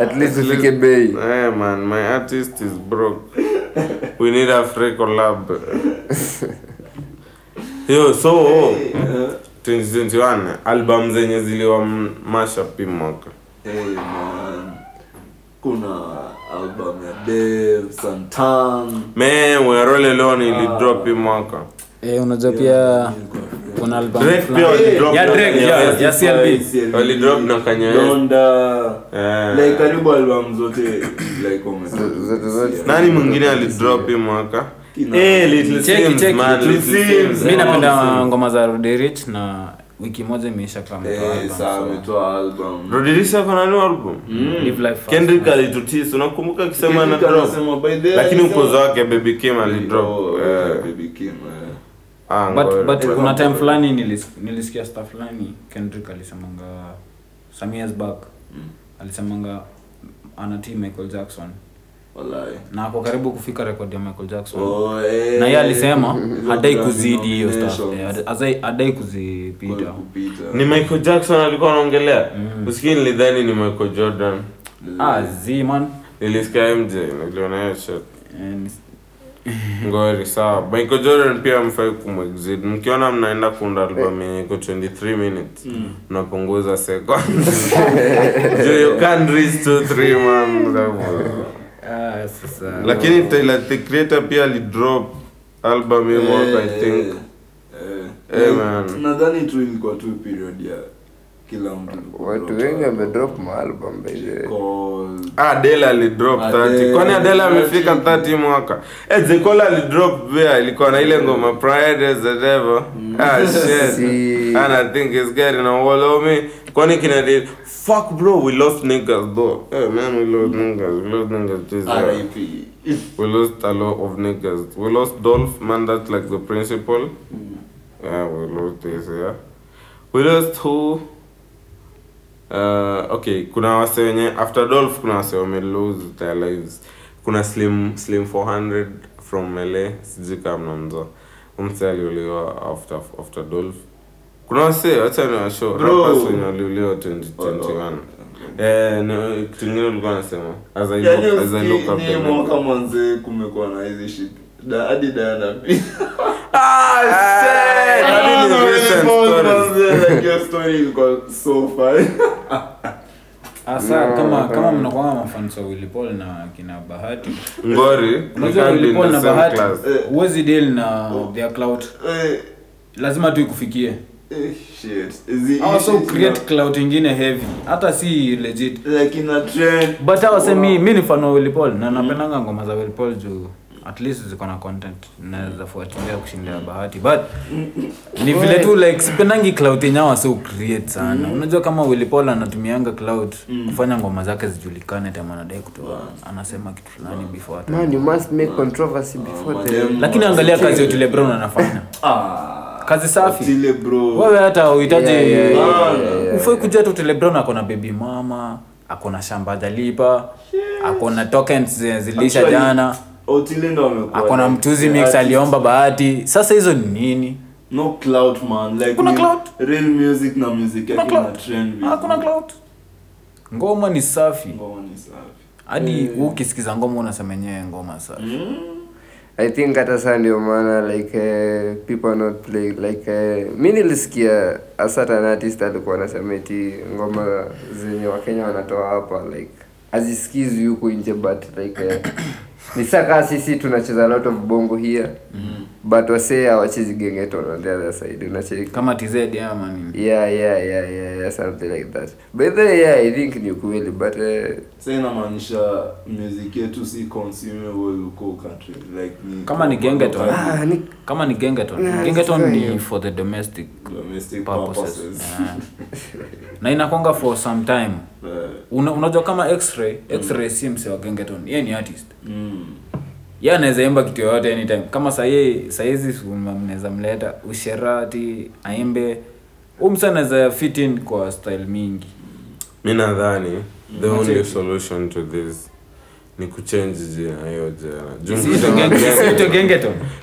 Speaker 4: at least ufike bei
Speaker 2: Eh man, my artist is broke. We need a free collab. Yo, so 2021 album zenye ziliwa mashup hii mwaka.
Speaker 3: hey man kuna album ya Dev Santan
Speaker 2: Man, Werole Lone ili drop hii mwaka.
Speaker 1: Eh, unajua pia kuna album fulani- Ya Drake,
Speaker 2: Kanye
Speaker 1: ya- ya CLB.
Speaker 2: Walidrop na Kanye
Speaker 3: Donda
Speaker 2: Eh.
Speaker 3: like karibu album zote like wame
Speaker 4: zote- zote.
Speaker 2: Nani mwingine alidrop hii mwaka? Eh, Little Sims, man,
Speaker 3: Little
Speaker 2: Little
Speaker 3: Sims.
Speaker 2: Sims.
Speaker 1: mi napenda ngoma za Roderich na wiki moja imeisha kama
Speaker 3: eh ametoa album
Speaker 2: Rodirisha kona new album.
Speaker 1: Live life.
Speaker 2: Kendrick alitutis unakumbuka akisema ana drop
Speaker 3: anasema, by the way,
Speaker 2: lakini ukozo wake baby kim alidrop eh,
Speaker 3: Baby Kim, eh.
Speaker 2: Ah,
Speaker 1: but but kuna time fulani nilis, nilisikia stuff fulani Kendrick alisemanga some years back
Speaker 3: Mm.
Speaker 1: alisemanga anatii Michael Jackson.
Speaker 3: Walai.
Speaker 1: na ako karibu kufika rekodi ya Michael Jackson.
Speaker 3: Oh, hey.
Speaker 1: na yeye alisema hadai kuzidi hiyo hadai kuzipita.
Speaker 2: Ni michael jackson alikuwa anaongelea?
Speaker 1: Mm.
Speaker 2: usikii nilidhani ni michael jordan.
Speaker 1: Ah z man.
Speaker 2: Nilisikia mj niliona hiyo shit
Speaker 1: Eh,
Speaker 2: ngori sawa. Michael jordan pia mfai kumexid mkiona mnaenda kuunda album yenye iko 23 minutes mnapunguza seconds. You can't reach to 3 man.
Speaker 1: Ah sasa.
Speaker 2: Lakini Tyler the creator pia alidrop album hii mwaka i think.
Speaker 3: Eh,
Speaker 2: Eh, man.
Speaker 3: nadhani tu ilikuwa tu period ya kila mtu
Speaker 4: watu wengi wamedrop maalbum
Speaker 2: Ah, Adele alidrop 30. Kwani Adele amefika
Speaker 3: 30
Speaker 2: 30 mwaka? Eh. Alidrop pia ilikuwa na ile ngoma Pride as the Devil. Ah shit. And I think it's getting a wall of me. Kwani kina fuck bro, we lost niggas though. Eh man, we lost niggas. We lost niggas this year.
Speaker 3: RIP.
Speaker 2: We lost a lot of niggas. We lost Dolph, man, that's like the principal. Yeah, we lost this, yeah. We lost who? Uh, okay, kuna wase wenye after Dolph kuna wase wame lose their lives. kuna slim slim 400 from LA sijui kama mnamjua umse aliuliwa after after Dolph kuna wase rappers wenye waliuliwa 2021 eh kingine ulikuwa unasema as I look as I look up the
Speaker 3: mwaka mwanze kumekuwa na hizi shit Da- hadi
Speaker 2: ah shit stories.
Speaker 3: like your story so.
Speaker 1: Asa
Speaker 4: No,
Speaker 1: kama
Speaker 4: no.
Speaker 1: kama mnakuwa mafans wa Willy Paul na kina Bahati.
Speaker 2: ngori
Speaker 1: Unajua Willy Paul na Bahati
Speaker 3: Eh.
Speaker 1: huwezi deal na their clout.
Speaker 3: Eh,
Speaker 1: Lazima tu ikufikie.
Speaker 3: eh, shit. Zi-
Speaker 1: Hawa so
Speaker 3: shit
Speaker 1: create clout ingine heavy. Hata si legit.
Speaker 3: like in a trend.
Speaker 1: But awasemi mi ni fan wa Willy Paul na napendanga ngoma za Willy Paul juu at least ziko na content naweza fuatilia kushinda Bahati. But ni vile tu like sipendangi clout yenyewe so create sana. Unajua kama Willy Paul anatumianga clout kufanya ngoma zake zijulikane tena anadai kutoa anasema kitu fulani before hata
Speaker 4: Man, you must make controversy before the...
Speaker 1: lakini angalia kazi ya Otile Brown anafanya.
Speaker 3: Ah,
Speaker 1: kazi safi. Wewe hata uhitaji
Speaker 4: Yeah, yeah,
Speaker 3: yeah,
Speaker 4: yeah, yeah.
Speaker 1: ufai kuja tu Otile Brown ako na baby mama ako na shamba jalipa ako na tokens zilisha
Speaker 3: Actually,
Speaker 1: jana
Speaker 3: Otile ndo amekuwa
Speaker 1: ako na
Speaker 3: like
Speaker 1: mtuzi mix aliomba bahati. Sasa hizo ni nini?
Speaker 3: No clout man. Like
Speaker 1: Kuna clout.
Speaker 3: real music na music
Speaker 1: Kuna
Speaker 3: yake na trend vizuri.
Speaker 1: hakuna clout. Ngoma ni safi.
Speaker 3: Ngoma ni safi.
Speaker 1: Hadi yeah. ukisikiza ngoma unasema yenyewe ngoma safi.
Speaker 4: I think hata saa ndio maana like uh, people are not play like uh, mi nilisikia a certain artist alikuwa anasema eti ngoma zenye wakenya wanatoa hapa like hazisikizi huku nje but like uh, ni saka sisi tunacheza lot of bongo here but wasee hawachezi on the other side unacheki
Speaker 1: kama TZ ama nini?
Speaker 4: Yeah yeah yeah yeah yeah something like that. But then yeah i think ni ukweli but uh,
Speaker 3: sa inamaanisha music yetu si consumable huko country like ni
Speaker 1: Kama ni gengeton.
Speaker 4: ah, ni
Speaker 1: kama ni gengeton
Speaker 4: Yeah,
Speaker 1: gengeton ni for the domestic
Speaker 3: domestic
Speaker 1: purposes.
Speaker 3: purposes.
Speaker 1: Yeah. na inakwanga for some time. Una, unajua kama x-ray x-ray si mse wa gengeton yeye ni artist.
Speaker 3: Mm.
Speaker 1: Ye anaweza imba kitu yoyote anytime. Kama sahii sahizi mnaweza mleta usherati aimbe. Huu mse anaweza fit in kwa style mingi.
Speaker 2: Mi nadhani the
Speaker 1: Mm.
Speaker 2: only solution to this ni kuchange jina hiyo jina. Juu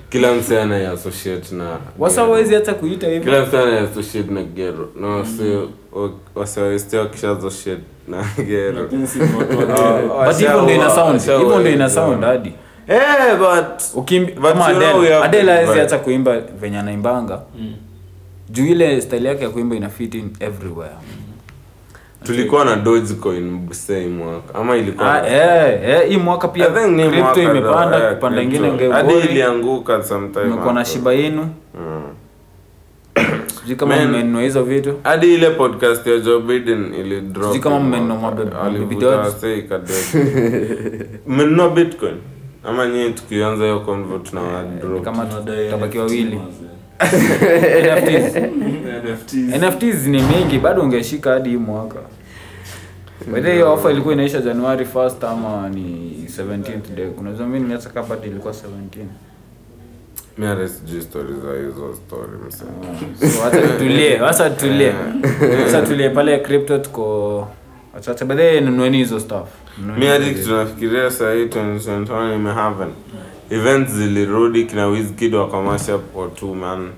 Speaker 2: kila mse anaiassociate na
Speaker 1: wasa hata kuita hivyo.
Speaker 2: Kila mse anaiassociate na gero na wasi waseweste wakisha-associate na gero
Speaker 1: but hivyo ndio ina sound. hivyo ndio ina sound hadi
Speaker 2: Eh, but
Speaker 1: kuimba venye anaimbanga. Juu ile style yake ya kuimba ina fit in everywhere.
Speaker 2: Tulikuwa na dogecoin same mwaka. Ama ilikuwa
Speaker 1: ah, eh, eh, hii mwaka pia
Speaker 2: I think ni
Speaker 1: crypto imepanda
Speaker 2: eh,
Speaker 1: kupanda
Speaker 2: crypto.
Speaker 1: ingine
Speaker 2: hadi ilianguka sometime
Speaker 1: umekuwa na shiba inu
Speaker 2: Mm.
Speaker 1: sijui kama mmenunua hizo vitu.
Speaker 2: hadi ile podcast ya Joe Biden ili drop
Speaker 1: Sijui kama mmenunua
Speaker 2: mmenunua bitcoin ama nyinyi tukianza hiyo convo tuna drop
Speaker 1: kama
Speaker 3: tutabaki
Speaker 1: wawili. NFTs.
Speaker 3: NFTs.
Speaker 1: NFTs ni mingi bado ungeshika hadi hii mwaka Whether hiyo offer ilikuwa inaisha January 1st ama ni 17th day. Kuna mimi nimeacha kama bado ilikuwa 17.
Speaker 2: Mimi hata sijui story za hizo story msee.
Speaker 1: So acha tulie, acha tulie. Acha tulie pale crypto tuko acha but nunueni hizo stuff. Nunueni
Speaker 2: hadi
Speaker 1: hizo
Speaker 2: kitu nafikiria sahii 2021 imehappen events zilirudi kina Wizkid wakamasha for two man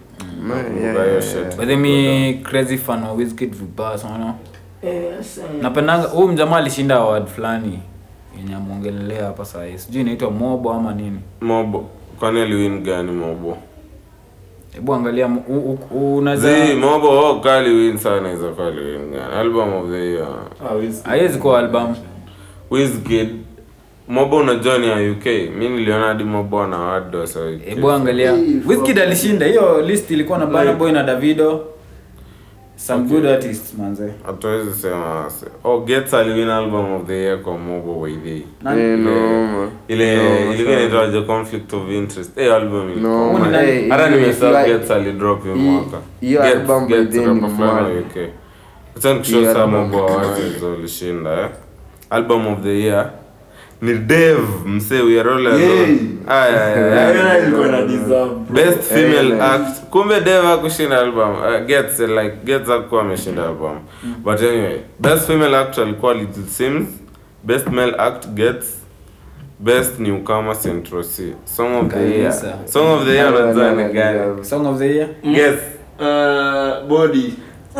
Speaker 4: yeah.
Speaker 1: By the me crazy fan wa Wizkid vibaya sana. Napendanga huyu mjamaa alishinda award fulani yenye amuongelelea hapa saa hii. Sijui inaitwa Mobo ama nini.
Speaker 2: mobo kwani aliwin gani mobo
Speaker 1: Hebu angalia
Speaker 2: mobo oh, kali win sana hizo kali win album of the year.
Speaker 3: Ah,
Speaker 1: haiwezi kuwa album.
Speaker 2: Wizkid. Mobo unajua ni ya uk mi niliona hadi mobo ana award
Speaker 1: Hebu angalia. Wizkid alishinda. Hiyo list ilikuwa na Burna Boy na Davido. Some good artists manze.
Speaker 2: hatuwezi sema oh gets aliwin album of the year kwa mogo waidhi?
Speaker 4: Eh, no,
Speaker 2: ile ilikuwa
Speaker 4: sorry.
Speaker 2: inaitwaje conflict of interest. Eh album ilikuwa. Hata
Speaker 4: hiyo-
Speaker 2: nimesahau gets alidrop hiyo mwaka.
Speaker 4: hiyo album by then.
Speaker 2: UK. Acha nikushow walishinda eh? Album of the year ni dev msee we are all alone Best female act. Kumbe Deva kushinda album. Uh, gets uh, like gets hakuwa ameshinda album. But anyway best female act alikuwa Little Sims best male act gets. Best newcomer central c. Song of the year. Song of the year
Speaker 1: song of the year?
Speaker 2: Yes,
Speaker 3: Uh, body.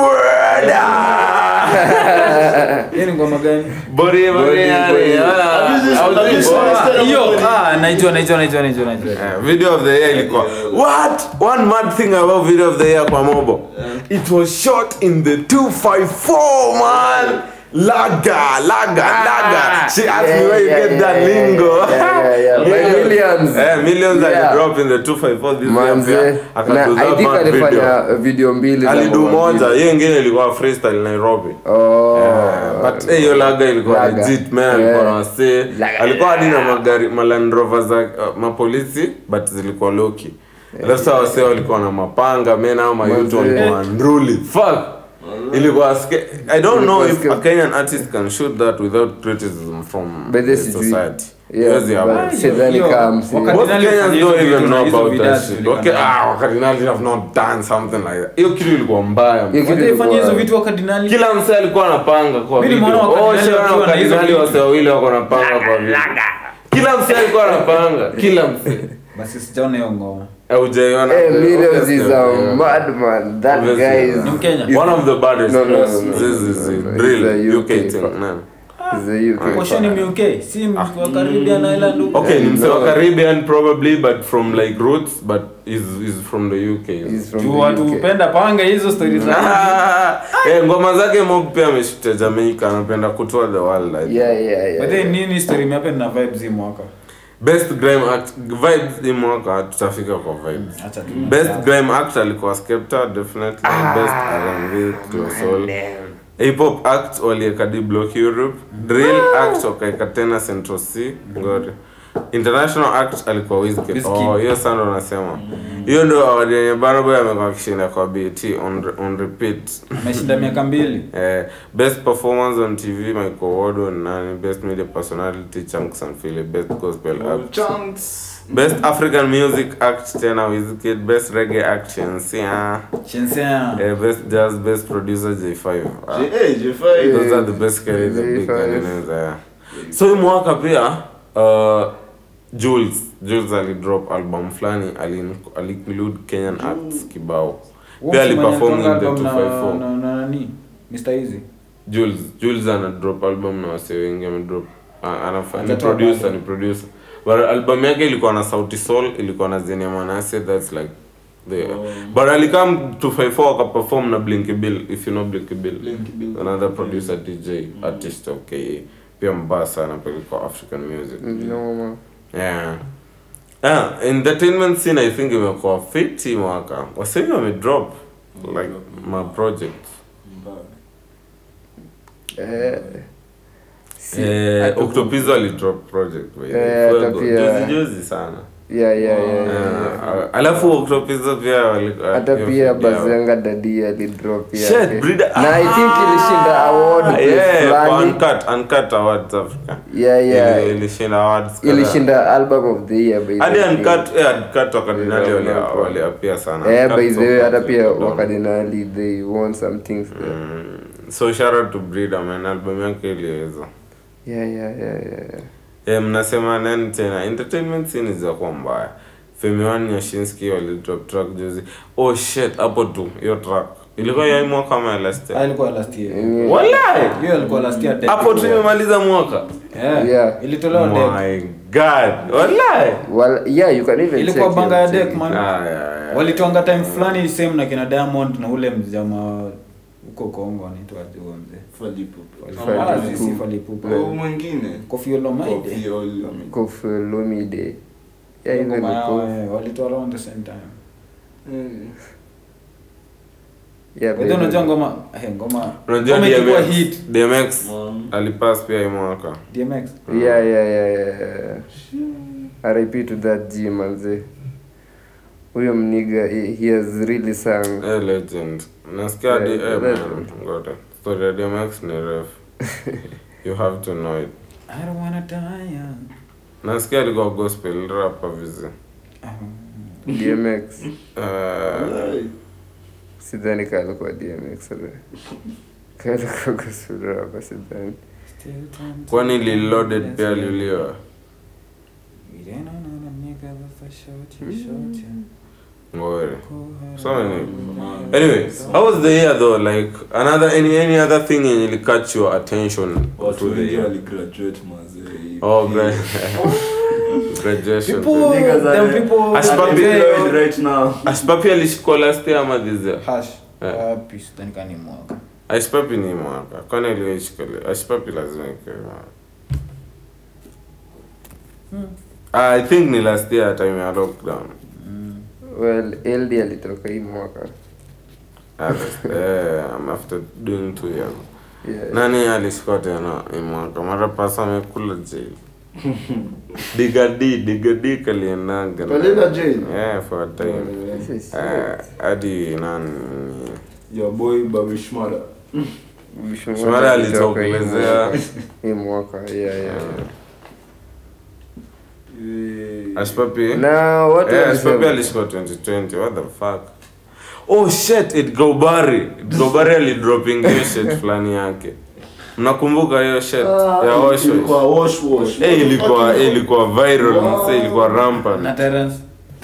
Speaker 2: video of the year ilikuwa. What? One mad thing about video of the year kwa mobo. It was shot in the 254 man laga laga laga she asked me where you get that lingo
Speaker 4: yeah, yeah. yeah.
Speaker 2: Yeah.
Speaker 4: millions.
Speaker 2: Yeah, millions
Speaker 4: Yeah.
Speaker 2: drop in the 254 this year
Speaker 4: manze
Speaker 2: pia
Speaker 4: na
Speaker 2: akatuza
Speaker 4: i think
Speaker 2: mad video
Speaker 4: alifanya video mbili za
Speaker 2: alidu moja hiyo ingine ilikuwa freestyle Nairobi
Speaker 4: Oh.
Speaker 2: Yeah, but eh, hiyo laga ilikuwa legit man alikuwa
Speaker 4: Yeah.
Speaker 2: na wasee alikuwa hadi na magari maland rover za uh, mapolisi but zilikuwa loki alafu Sasa wasee walikuwa na mapanga mimi na
Speaker 4: mayuto
Speaker 2: walikuwa unruly fuck ilikuwa i don't know if a kenyan artist can shoot that without criticism from
Speaker 4: By
Speaker 2: the society ah, have not done something like that. Hiyo kitu ilikuwa mbaya. Kila alikuwa anapanga kwa Oh,
Speaker 1: wakardinali
Speaker 2: shit,
Speaker 1: wakiwa na hizo
Speaker 2: wakardinali
Speaker 1: vitu.
Speaker 2: wase wawili wako wanapanga kwa. Kila msee alikuwa anapanga. Kila msee.
Speaker 1: basi sijaona hiyo ngoma
Speaker 2: Haujaiona?
Speaker 4: Eh, Millions is a madman. That
Speaker 2: Obviously,
Speaker 4: guy is-
Speaker 1: Ni Mkenya?
Speaker 2: One of the baddest.
Speaker 4: No, no, no, no,
Speaker 2: This is
Speaker 4: no, no, no. He's a
Speaker 2: UK
Speaker 4: UK
Speaker 2: thing,
Speaker 4: fuck.
Speaker 2: man.
Speaker 4: is a UK
Speaker 1: koshoni
Speaker 4: fuck.
Speaker 1: muk si wa caribbean island huko.
Speaker 2: Okay, ni msee wa Caribbean probably but from like roots but is is from the UK.
Speaker 4: He's from
Speaker 1: juu watu
Speaker 4: UK.
Speaker 1: hupenda panga hizo stori za
Speaker 2: Ah, eh, ngoma zake mob pia ameshita Jamaica anapenda kutoa the world I think.
Speaker 4: Yeah, yeah, yeah,
Speaker 1: But then
Speaker 4: yeah.
Speaker 1: nini story imehappen na vibes hii mwaka
Speaker 2: best grime act vibes hii mwaka tutafika kwa vibes.
Speaker 1: Mm,
Speaker 2: best grime act alikuwa skepta definitely. Best R&B Close hip hop act walieka D block Europe. Drill act wakaeka tena Central C. Ngori international act alikuwa Wizkid oh hiyo sana ndo nasema hiyo ndo award yenye Burna Boy amekuwa akishinda kwa BET on, on repeat
Speaker 1: ameshinda miaka mbili
Speaker 2: Eh, best performance on TV Michael Ward nani best media personality Chunks and Philly best gospel act
Speaker 3: Chunks.
Speaker 2: Best African Music Act tena Wizkid, Best Reggae Act Shensia,
Speaker 1: Shensia
Speaker 2: eh, Best Jazz, Best Producer J5. Ah,
Speaker 3: J- eh, J5.
Speaker 2: those are the best carries the big
Speaker 4: J5.
Speaker 2: names there. So mwaka pia uh, Jules Jules alidrop album fulani ali alinclude Kenyan acts kibao. Pia aliperform in the 254.
Speaker 1: na na nani? Mr Easy
Speaker 2: Jules Jules ana drop album na wase wengi amedrop anafanya ni producer ni producer. But album yake ilikuwa na Sauti soul ilikuwa na Zenia Manase that's like the but alikam 254 akaperform na Blinky Bill if you know Blinky Bill.
Speaker 3: Blinky Bill.
Speaker 2: another producer DJ artist okay. Pia mbaya sana pale African music.
Speaker 4: No, man.
Speaker 2: yeah Ah, entertainment scene I think imekuwa fiti mwaka. Wasemi wamedrop like my project.
Speaker 4: Eh, si-
Speaker 2: Eh,
Speaker 4: hata-
Speaker 2: Octopizzo alidrop project.
Speaker 4: Eh,
Speaker 2: juzi juzi sana
Speaker 4: Yeah, yeah, yeah, yeah, yeah.
Speaker 2: Ah, alafu Octopizzo pia
Speaker 4: hata pia
Speaker 2: video.
Speaker 4: dadi alidrop yake na i think ilishinda award
Speaker 2: Ah, yeah, Uncut, Uncut Awards Africa.
Speaker 4: yeah yeah
Speaker 2: ilishinda awards
Speaker 4: ilishinda album of the year by
Speaker 2: hadi. Uncut, eh, Uncut sana
Speaker 4: eh by the way hata pia wakadinali they won some things there.
Speaker 2: Mm, so shout out to Brida man album yake iliweza
Speaker 4: yeah yeah yeah yeah yeah.
Speaker 2: Eh, mnasema nani tena? Entertainment scene za kuwa mbaya. Femi One Nyashinsky walidrop track juzi oh shit hapo tu hiyo track ilikuwa ya mwaka ama ya last
Speaker 1: Ah,
Speaker 2: year
Speaker 1: ilikuwa last year.
Speaker 4: Mm.
Speaker 2: wallahi!
Speaker 1: Hiyo ilikuwa last year
Speaker 2: hapo tu imemaliza mwaka.
Speaker 1: Yeah
Speaker 4: Yeah.
Speaker 1: ilitolewa deck
Speaker 2: my god wallahi!
Speaker 4: Well yeah you can even
Speaker 1: ilikuwa banga ya deck man.
Speaker 2: Ah, yeah, yeah.
Speaker 1: walitwanga time fulani same na kina Diamond na ule mjama huko Kongo anaitwa mzee? Si.
Speaker 3: Oh, mwingine.
Speaker 1: Koffi Olomide.
Speaker 3: Koffi Olomide.
Speaker 1: Walitoa around the same time.
Speaker 3: Mm.
Speaker 4: yeah baby.
Speaker 1: unajua ngoma eh ngoma.
Speaker 2: Unajua
Speaker 1: ngoma
Speaker 2: DMX
Speaker 1: hit.
Speaker 2: DMX
Speaker 3: Mm.
Speaker 2: alipass pia hiyo mwaka.
Speaker 1: DMX
Speaker 4: yeah yeah yeah yeah, yeah. RIP to that G manze huyo mniga he, has really sung
Speaker 2: eh legend. Nasikia hadi eh man
Speaker 4: legend.
Speaker 2: ngoja. Story ya DMX ni ref you have to know it.
Speaker 1: I don't wanna die young.
Speaker 2: Nasikia alikuwa gospel rapper vizi.
Speaker 4: DMX
Speaker 2: uh,
Speaker 4: sidhani kaa alikuwa DMX kaa alikuwa gospel rapper sidhani.
Speaker 2: Kwani Lil Loaded
Speaker 1: dance
Speaker 2: pia
Speaker 1: with
Speaker 2: aliuliwa Ngori. So many. Anyway, how was the year though? Like another any any other thing yenye catch your attention to the year?
Speaker 3: waligraduate mazee
Speaker 2: Oh, gra- graduation.
Speaker 1: People, them people,
Speaker 2: Ashpapi-
Speaker 3: right now
Speaker 2: Ashpapi alishikwa last year ama this year?
Speaker 1: hash.
Speaker 2: Yeah.
Speaker 1: Wapi, sidhani kama ni mwaka.
Speaker 2: Ashpapi ni mwaka. Kwani aliyoishika leo? Lazima ikae. Ah, I think ni last year time ya lockdown.
Speaker 4: Well ld alitoka hii mwaka
Speaker 2: Ah, eh, after doing two years.
Speaker 4: yeah.
Speaker 2: Nani alishikwa tena hii mwaka? Mara pasa amekula jail. Digadi, digadi kaliendaga. Yeah, for a time.
Speaker 4: This is
Speaker 2: Eh, nani
Speaker 3: your boy babishmada
Speaker 4: Mwisho
Speaker 2: Shomari
Speaker 4: hii mwaka. yeah, yeah, yeah.
Speaker 2: Ashpapi
Speaker 4: na what
Speaker 2: yeah,
Speaker 4: Aspapi
Speaker 2: Ashpapi 2020 what the fuck? Oh shit it gobari it gobari alidroping hiyo shit fulani yake. Mnakumbuka hiyo shit? Ya wash
Speaker 3: ilikuwa
Speaker 2: wash eh ilikuwa eh, ilikuwa viral mse ilikuwa rampant.
Speaker 1: Na Terence.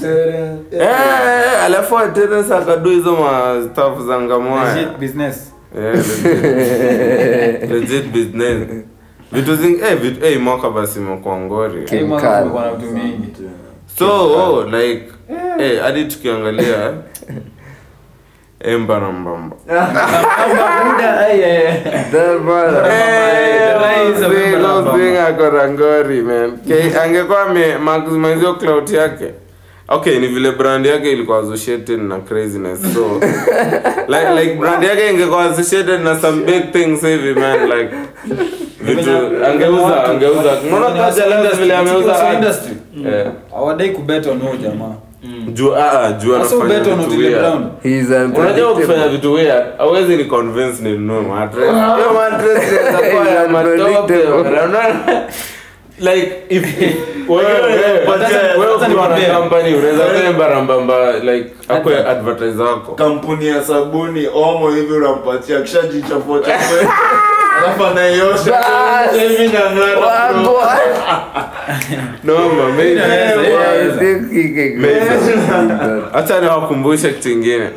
Speaker 2: eh eh, alafu Terence akadu hizo ma stuff za ngamoya
Speaker 1: Legit business.
Speaker 2: Yeah, legit. legit business vitu zing eh vitu eh mwaka basi imekuwa ngori.
Speaker 1: Na vitu mingi.
Speaker 2: so oh, like eh hadi tukiangalia. Eh,
Speaker 1: Rais wa
Speaker 2: Ozil,
Speaker 1: Emba na
Speaker 2: Ozil
Speaker 1: Mbamba.
Speaker 2: ngori man. Angekuwa maximizio clout yake. Okay ni vile brand yake ilikuwa associated na craziness so like like brand yake ingekuwa associated na some big things hivi man like vitu angeuza angeuza. Unaona kaja leo vile ameuza
Speaker 1: industry. Hawadai kubet on huyo jamaa.
Speaker 2: juu ah ah, juu anafanya vitu weird.
Speaker 1: Brown.
Speaker 2: Unajua vitu weird ni convince ni nunue mattress hiyo mattress inaweza ya matope unaona? Like if like akwe advertise wako
Speaker 3: kampuni ya sabuni omo hivi unampatia kishajichafua chafua
Speaker 2: Acha niwakumbushe kitu ingine.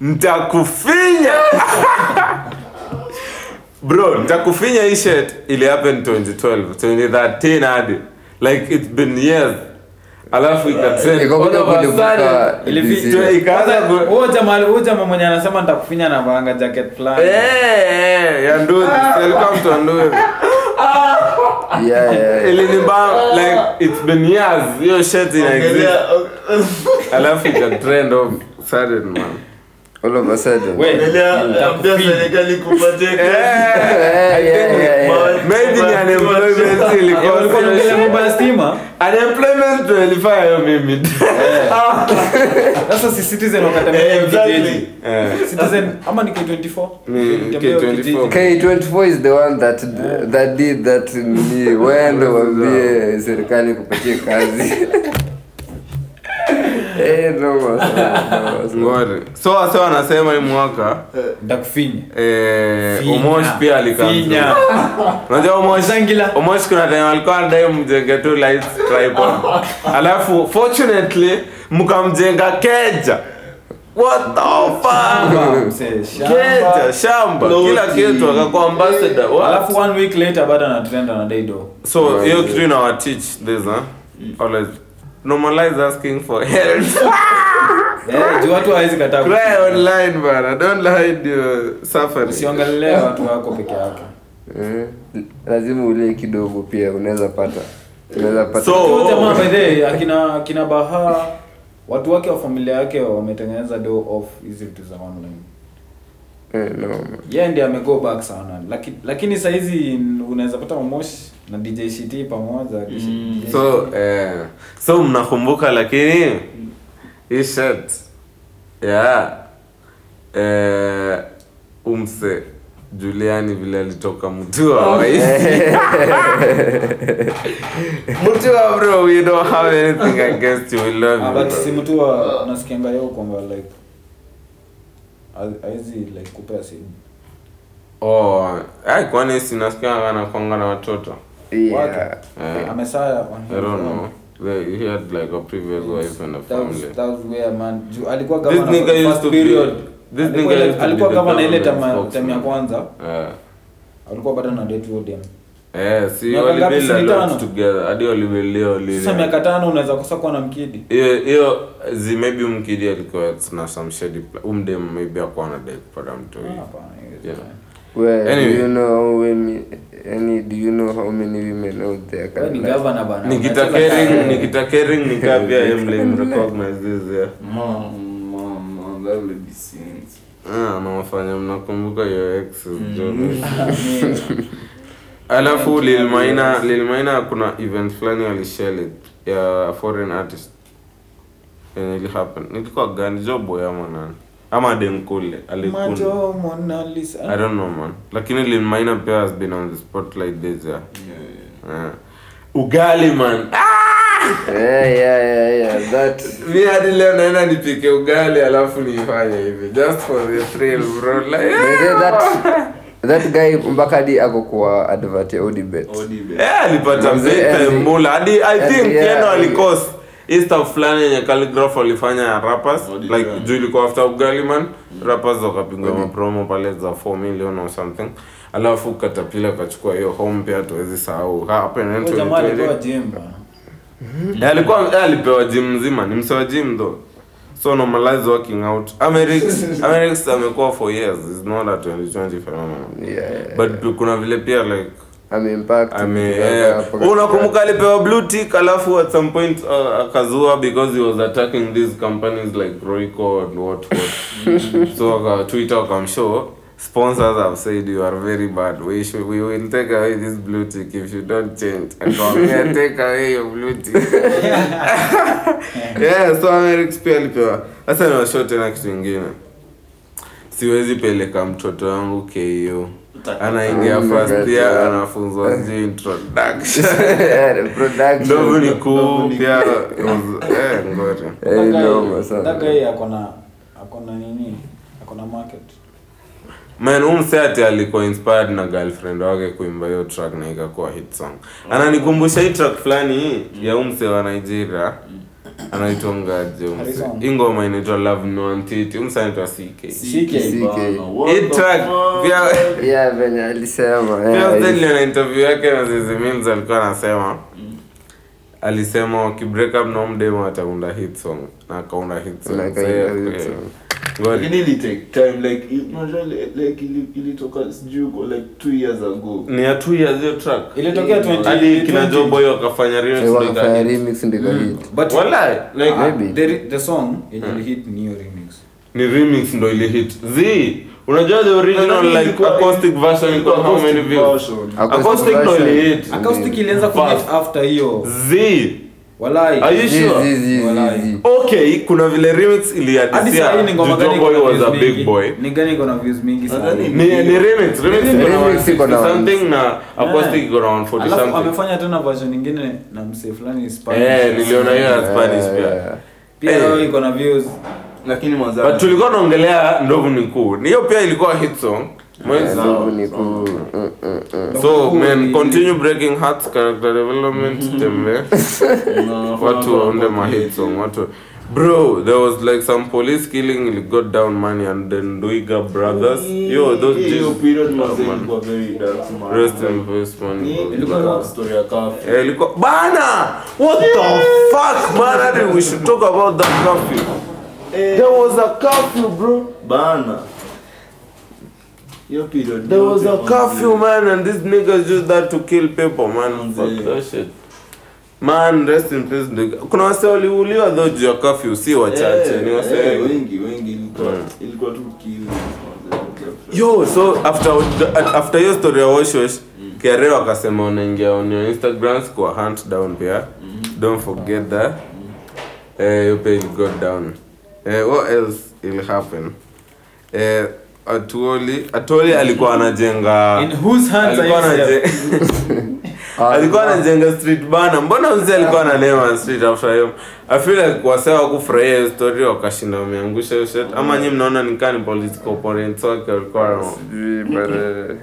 Speaker 2: ntakufinya Bro, ntakufinya hii shit ili happen 2012, 2013 hadi. Like it's been years. Alafu ku
Speaker 1: Huyo jamaa mwenye anasema nitakufinya na vanga jacket fulani.
Speaker 2: Eh, eh, ya nduthi. alikuwa mtu.
Speaker 4: Yeah, yeah.
Speaker 2: Like it's been years. Hiyo shit ina exist. Alafu ikatrend of sudden man.
Speaker 4: All of a sudden.
Speaker 2: Eh, maybe ni unemployment ilikuwa
Speaker 1: ya stima.
Speaker 2: Unemployment ndio hiyo mimi
Speaker 1: Sasa si Citizen wakati
Speaker 3: mimi
Speaker 1: kijiji.
Speaker 2: Eh,
Speaker 1: Citizen ama ni K24?
Speaker 2: Ni
Speaker 1: Tembea hiyo
Speaker 2: K24.
Speaker 4: K24 is the one that that did that ni wende wambie serikali kupatie kazi. Eh,
Speaker 2: ngori so wase wanasema hii mwaka eh, Omosh pia alikaa unajua Omosh
Speaker 1: Zangila.
Speaker 2: Omosh kuna time alikuwa anadai mjenge tu lights tripod. Alafu fortunately mkamjenga keja. What the fuck?
Speaker 1: Shamba,
Speaker 2: keja shamba. Kila kitu akakuwa ambassador?
Speaker 1: Alafu one week later bado anatrend anadai do.
Speaker 2: so hiyo kitu inawatich this huh? always normalize asking for help
Speaker 1: Eh, juu watu hawezi kataa.
Speaker 2: cry online bana don't hide your suffering
Speaker 1: Usiongelee watu wako peke yake.
Speaker 4: Eh, lazima ulie kidogo pia unaweza pata unaweza pata
Speaker 2: So-
Speaker 1: jamaa by the akina akina Baha watu wake wa familia yake wametengeneza do off hizi vitu za online.
Speaker 4: Eh, no.
Speaker 1: Yeye ndiye amego back sana. Lakini lakini saa hizi unaweza pata Momosh na DJ Shiti pamoja.
Speaker 3: Mm.
Speaker 2: so eh, so mnakumbuka lakini hii shirt yeah eh, umse Juliani vile alitoka Mutua waisi Mutua bro we don't have anything against you we love
Speaker 1: Ah,
Speaker 2: you
Speaker 1: but si mtu wa nasikianga yao kwamba like haizi like kupea simu.
Speaker 2: oh ai kwani na watoto
Speaker 4: Yeah.
Speaker 1: Amesaya
Speaker 2: I don't know. the, he had like a previous wife and a
Speaker 1: That was, that was where man Ju- alikuwa
Speaker 2: This nigga used
Speaker 1: first
Speaker 2: to be- this nigga
Speaker 1: ile- alikuwa time ya-
Speaker 2: spokesman.
Speaker 1: time ya kwanza
Speaker 2: Eh.
Speaker 1: alikuwa bado na date
Speaker 2: Eh, si. Hadi
Speaker 1: sasa miaka tano unaweza kosa kuwa na mkidi
Speaker 2: hiyo hiyo zi maybe mkidi alikuwa na some shady umdem maybe akuwa na dai kupata mtu
Speaker 1: Ah,
Speaker 2: Yeah.
Speaker 1: fine.
Speaker 2: Anyway.
Speaker 4: do you know how any do you know how many women out there
Speaker 1: Wewe ni governor bana
Speaker 2: Nikita Kering. Nikita Kering nikapia emblem recognize this yeah.
Speaker 3: Mom, mom, mom, that will be scenes.
Speaker 2: Ah, nawafanya mnakumbuka your ex Jonas. Alafu Lil Maina Lil Maina kuna event fulani alishare ya foreign artist. Yenye ili happen. Nilikuwa gani? Jobo ya mwanani ama Denkule alikuna. I don't know man. Lakini Lil Maina pia has been on the spotlight this year. Yeah. ugali man.
Speaker 4: Yeah yeah yeah yeah that.
Speaker 2: Mi hadi leo naenda nipike ugali alafu niifanye hivi. Just for the thrill bro. Like
Speaker 4: that guy mpaka hadi ako kwa advert ya Odibet.
Speaker 3: Odibe.
Speaker 2: Eh, alipata
Speaker 4: Mzee,
Speaker 2: mula hadi i think
Speaker 4: yeah,
Speaker 2: yendo
Speaker 4: and-
Speaker 2: alikos Easter fulani yenye calligraph alifanya ya rappers like juu ilikuwa after Ugaliman rappers wakapigwa mapromo pale za 4 million or something. Alafu katapila kachukua hiyo home pia tuwezi sahau. Hapa
Speaker 1: Huyo alikuwa gym.
Speaker 2: Eh, alikuwa eh, alipewa gym mzima. Ni msewa gym though so normalize working out. Amerix Amerix amekuwa for years. Is not a 2020 phenomenon.
Speaker 4: Yeah, yeah.
Speaker 2: but kuna vile pia like ame unakumbuka alipewa blue tick alafu at some point uh, akazua because he was attacking these companies like Royco and what what. So aka Twitter wakamshow sponsors have said you are very bad. We should we will take away this blue tick if you don't change. Akamwambia take away your blue tick. Yeah so Amerix pia alipewa. Sasa niwashow tena kitu ingine. Siwezi peleka mtoto wangu KU anaingia
Speaker 4: Mm,
Speaker 2: first year anafunzwa sijui introduction.
Speaker 4: Yeah, production.
Speaker 2: Ndovu ni kuu pia eh, ngori.
Speaker 4: Eh,
Speaker 1: That guy-
Speaker 4: noma sana.
Speaker 1: that guy akona akona nini? Akona market
Speaker 2: man umse ati alikuwa inspired na girlfriend wake kuimba hiyo track na ikakuwa hit song. Ananikumbusha hii track fulani hii ya umse wa nigeria. Anaitongaje umse hii ngoma inaitwa love no antiti. Umse anaitwa ck
Speaker 1: CK.
Speaker 2: Hii track pia
Speaker 4: yeah venye alisema
Speaker 2: pia
Speaker 4: yeah,
Speaker 2: Stanley interview yake na Zizi Mills alikuwa anasema alisema wakibreak up na mdemo ataunda hit song. Na akaunda hit song
Speaker 3: Lakini ili take time like unajua li- like ili- ilitoka sijui uko like two years ago.
Speaker 2: Ni ya two years hiyo track.
Speaker 1: Ilitokea 20
Speaker 2: hadi kina
Speaker 1: 20.
Speaker 2: Joe Boy wakafanya remix ndio
Speaker 4: wakafanya remix ndio ikahit.
Speaker 1: but
Speaker 2: Walai, like
Speaker 4: Maybe.
Speaker 1: the, the song yenye hit ni hiyo remix.
Speaker 2: Ni remix ndio ile hit Zi unajua the original like acoustic version iko how many views? acoustic
Speaker 4: ndio
Speaker 2: ile hit
Speaker 1: acoustic ilianza ku hit after hiyo.
Speaker 2: Z
Speaker 1: walai.
Speaker 2: Are you
Speaker 4: Zi,
Speaker 2: sure?
Speaker 4: zi, zi, zi,
Speaker 1: Walai.
Speaker 4: zi.
Speaker 2: okay kuna vile remix
Speaker 1: hadi
Speaker 2: iliadisia
Speaker 1: hii ni ngoma gani iko
Speaker 2: Boy
Speaker 1: na
Speaker 2: was a
Speaker 1: views
Speaker 2: big boy.
Speaker 1: Ni gani iko na views mingi sana
Speaker 3: Nadhani
Speaker 2: ni ni remix remix iko na
Speaker 4: Remix iko na
Speaker 2: 160 something na acoustic iko na 140
Speaker 1: alafu
Speaker 2: something.
Speaker 1: amefanya tena version nyingine na msee fulani Spanish.
Speaker 2: Eh niliona hiyo ya Spanish pia.
Speaker 1: Pia
Speaker 2: Eh.
Speaker 1: hiyo iko na views.
Speaker 3: Lakini mwanzani
Speaker 2: but tulikuwa naongelea ndovu ni kuu hiyo pia ilikuwa hit song Mwezi-
Speaker 4: ni cool. Mm, mm, mm.
Speaker 2: so
Speaker 1: Cool.
Speaker 2: continue breaking hearts character development tembe. Watu waunde ma song watu bro there was like some police killing got down money and then Nduiga brothers. Yo those
Speaker 3: hiyo period mazee ilikuwa very dark man.
Speaker 2: rest in peace man.
Speaker 3: Ilikuwa na story ya kafu.
Speaker 2: Eh, ilikuwa bana! What the fuck man? I think we should talk about that curfew there was a curfew bro.
Speaker 3: Bana hiyo period
Speaker 2: There was a curfew, man, and these niggas used that to kill people, man. Fuck that shit. Man, rest in peace. nigga. Kuna wase waliuliwa though juu ya curfew, si wachache, ni wase wengi.
Speaker 3: wengi wengi ilikuwa ilikuwa tu kill
Speaker 2: Yo, so after after hiyo story ya wash wash, Kere wakasema unaingia on your Instagram kwa hunt down pia. Don't forget that. Eh, your page got down. Eh, what else will happen? Eh, Atuoli, Atuoli alikuwa anajenga
Speaker 1: in whose hands are
Speaker 2: alikuwa
Speaker 1: you
Speaker 2: alikuwa anajenga street bana mbona mzee alikuwa ananema street after hiyo i feel like wasee wakufurahia hiyo story wakashinda wameangusha hiyo shit. Ama nyinyi mnaona ni kani political opponents wake walikuwa
Speaker 4: Sijui, but, eh,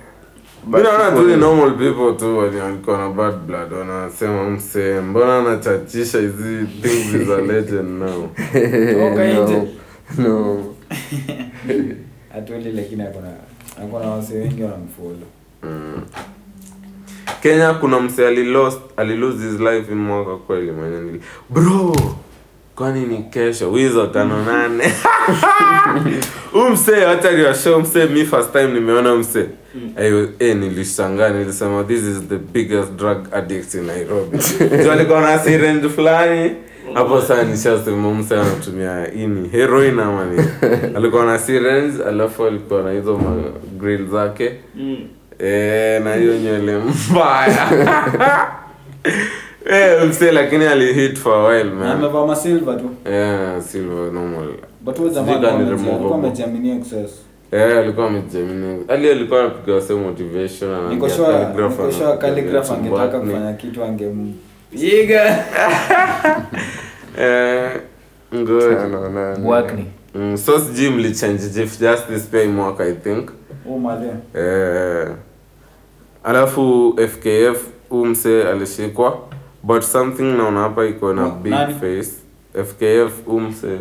Speaker 2: mi naona tu ni normal people tu wenye walikuwa na bad blood wanasema msee mbona anachachisha hizi things is a legend now?
Speaker 1: Okay.
Speaker 4: no no
Speaker 1: Hatueli lakini akona akona wase wengi wanamfollow.
Speaker 2: kenya kuna mse alilost alilose his life in mwaka kweli mwenye bro kwani ni kesho? Wizo tano nane. Huu msee wacha niwashow msee mi first time nimeona msee. Ayo, eh, nilishangaa nilisema this is the biggest drug addict in nairobi. Alikuwa na syringe fulani hapo saa nishasema msee anatumia ini. Heroin ama ni alikuwa na sirens alafu alikuwa na hizo ma grill zake. E, na hiyo nywele mbaya. Eh, msee lakini alihit for a while man.
Speaker 1: Amevaa masilva tu.
Speaker 2: yeah silver normal.
Speaker 1: But
Speaker 2: wewe zamani
Speaker 1: alikuwa amejiaminia excess.
Speaker 2: Eh, alikuwa amejamini. Ali alikuwa anapiga wase motivation na
Speaker 1: Niko sure
Speaker 2: calligraph
Speaker 1: niko sure calligraph angetaka kufanya kitu angempiga.
Speaker 2: eh
Speaker 4: nane.
Speaker 1: Bwakni.
Speaker 2: mm, so sijui mlichange Chief Justice pia i think.
Speaker 1: Oh
Speaker 2: eh alafu FKF huu msee alishikwa but something naona hapa iko na big face. FKF huu msee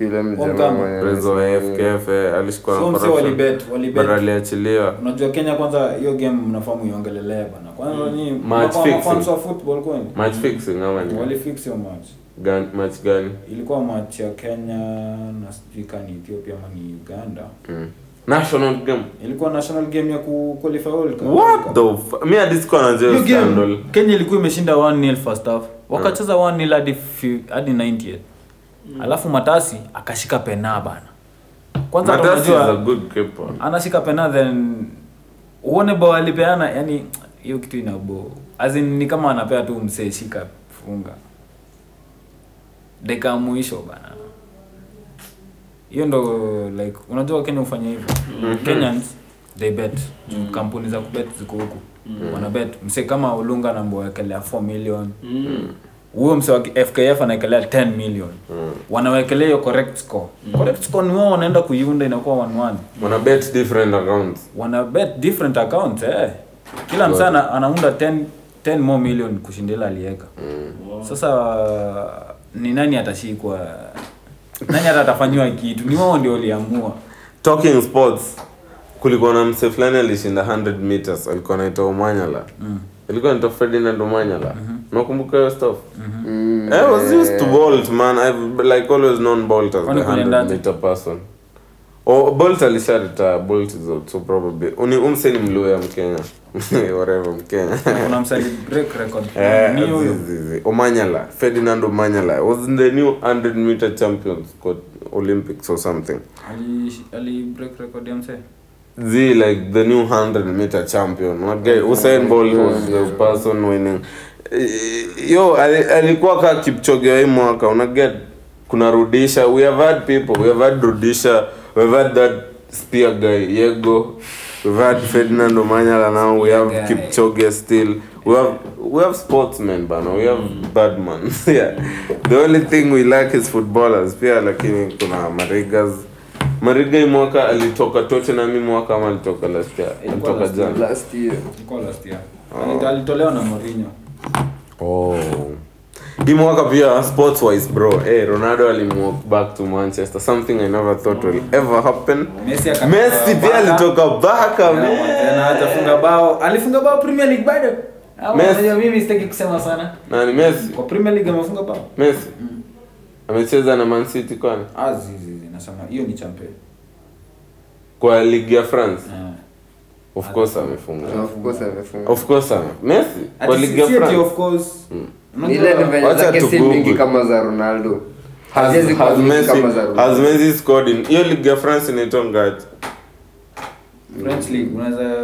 Speaker 4: yule mjamaa
Speaker 2: prezo. FKF eh, alishikwa na corruption
Speaker 1: walibet, walibet.
Speaker 2: but aliachiliwa
Speaker 1: Unajua Kenya kwanza hiyo game mnafaa muiongelelea bana. Kwanza ni
Speaker 2: Match fixing.
Speaker 1: wa football kwani?
Speaker 2: match fixing ama ni
Speaker 1: Walifix hiyo match.
Speaker 2: Gan, match gani
Speaker 1: Ilikuwa match ya Kenya na sijui kani Ethiopia ama ni Uganda.
Speaker 2: mm. national game
Speaker 1: Ilikuwa national game ya ku qualify World Cup.
Speaker 2: what the fuck, mimi hadi sikuwa najua scandal
Speaker 1: Kenya ilikuwa imeshinda 1-0 first half. Wakacheza 1-0 hadi hadi 90th. Alafu Matasi akashika pena bana. Kwanza hata
Speaker 2: is a
Speaker 1: unajua anashika pena then uone bao alipeana yani hiyo kitu inabo as in ni kama anapea tu msee shika funga. Dakika mwisho bana. Hiyo ndo like unajua Kenya hufanya hivyo. Kenyans they bet. Mm. kampuni za kubet ziko huku. Mm. wanabet. Msee kama Olunga anamwekelea 4 million huyo mse wa FKF anaekelea 10 million. Wanawekelea hiyo correct score. Correct score ni wao wanaenda kuiunda inakuwa 1-1
Speaker 2: wana bet different accounts.
Speaker 1: Wana bet different accounts eh. kila msee anaunda 10 10 more million kushindila aliweka sasa ni nani atashikwa? Nani hata atafanyiwa kitu? Ni wao ndio waliamua.
Speaker 2: Talking sports kulikuwa na mse fulani alishinda 100 meters alikuwa anaitwa Omanyala. Mm. alikuwa anaitwa Ferdinand Omanyala unakumbuka hiyo stuff.
Speaker 4: Mm,
Speaker 2: I was
Speaker 4: eh,
Speaker 2: used to Bolt man. I've like always known Bolt as the 100 meter person. Oh, Bolt alisharita Bolt is out so probably uni umse ni mluya Mkenya. Whatever Mkenya.
Speaker 1: Kuna msali break record.
Speaker 2: Eh,
Speaker 1: ni huyo.
Speaker 2: Omanyala, Ferdinand Omanyala. Was the new 100 meter champions for Olympics or something.
Speaker 1: ali ali break record ya mse.
Speaker 2: Z like the new 100 meter champion. Okay, Usain Bolt was the person winning. Eh, Yo, alikuwa ka Kipchoge wa hii mwaka. Una get kuna Rudisha. We have had people. We have had Rudisha. We have had that spear guy Yego. We've had Ferdinand Omanyala now. We have
Speaker 1: Guy.
Speaker 2: Kipchoge still. We have we have sportsmen bana. We have badman. yeah. The only thing we lack is footballers. Pia lakini kuna Marigas. Mariga hii mwaka alitoka Tottenham mwaka ama alitoka last year? Alitoka jana.
Speaker 4: last year
Speaker 1: last year alitolewa na Mourinho
Speaker 2: Oh. Hii mwaka pia sports wise bro. Hey, Ronaldo alimwalk back to Manchester. Something I never thought will ever happen.
Speaker 1: Messi
Speaker 2: Messi pia alitoka Barca man.
Speaker 1: tena bao alifunga bao Premier League bado Au,
Speaker 2: Messi.
Speaker 1: unajua mimi sitaki kusema sana
Speaker 2: Nani Messi?
Speaker 1: kwa Premier League amefunga bao
Speaker 2: Messi. Amecheza na Man City kwani?
Speaker 1: azizi nasema hiyo ni champion
Speaker 2: Kwa ligi ya France.
Speaker 1: Eh.
Speaker 2: Of course amefunga.
Speaker 4: of course amefunga
Speaker 2: Of course ame. Messi kwa ligi ya France.
Speaker 1: of course
Speaker 4: ile ni zake si mingi kama za Ronaldo
Speaker 2: Has,
Speaker 4: Haziwezi
Speaker 2: has Messi has Messi scored in hiyo ligi ya France inaitwa ngapi?
Speaker 1: French League unaweza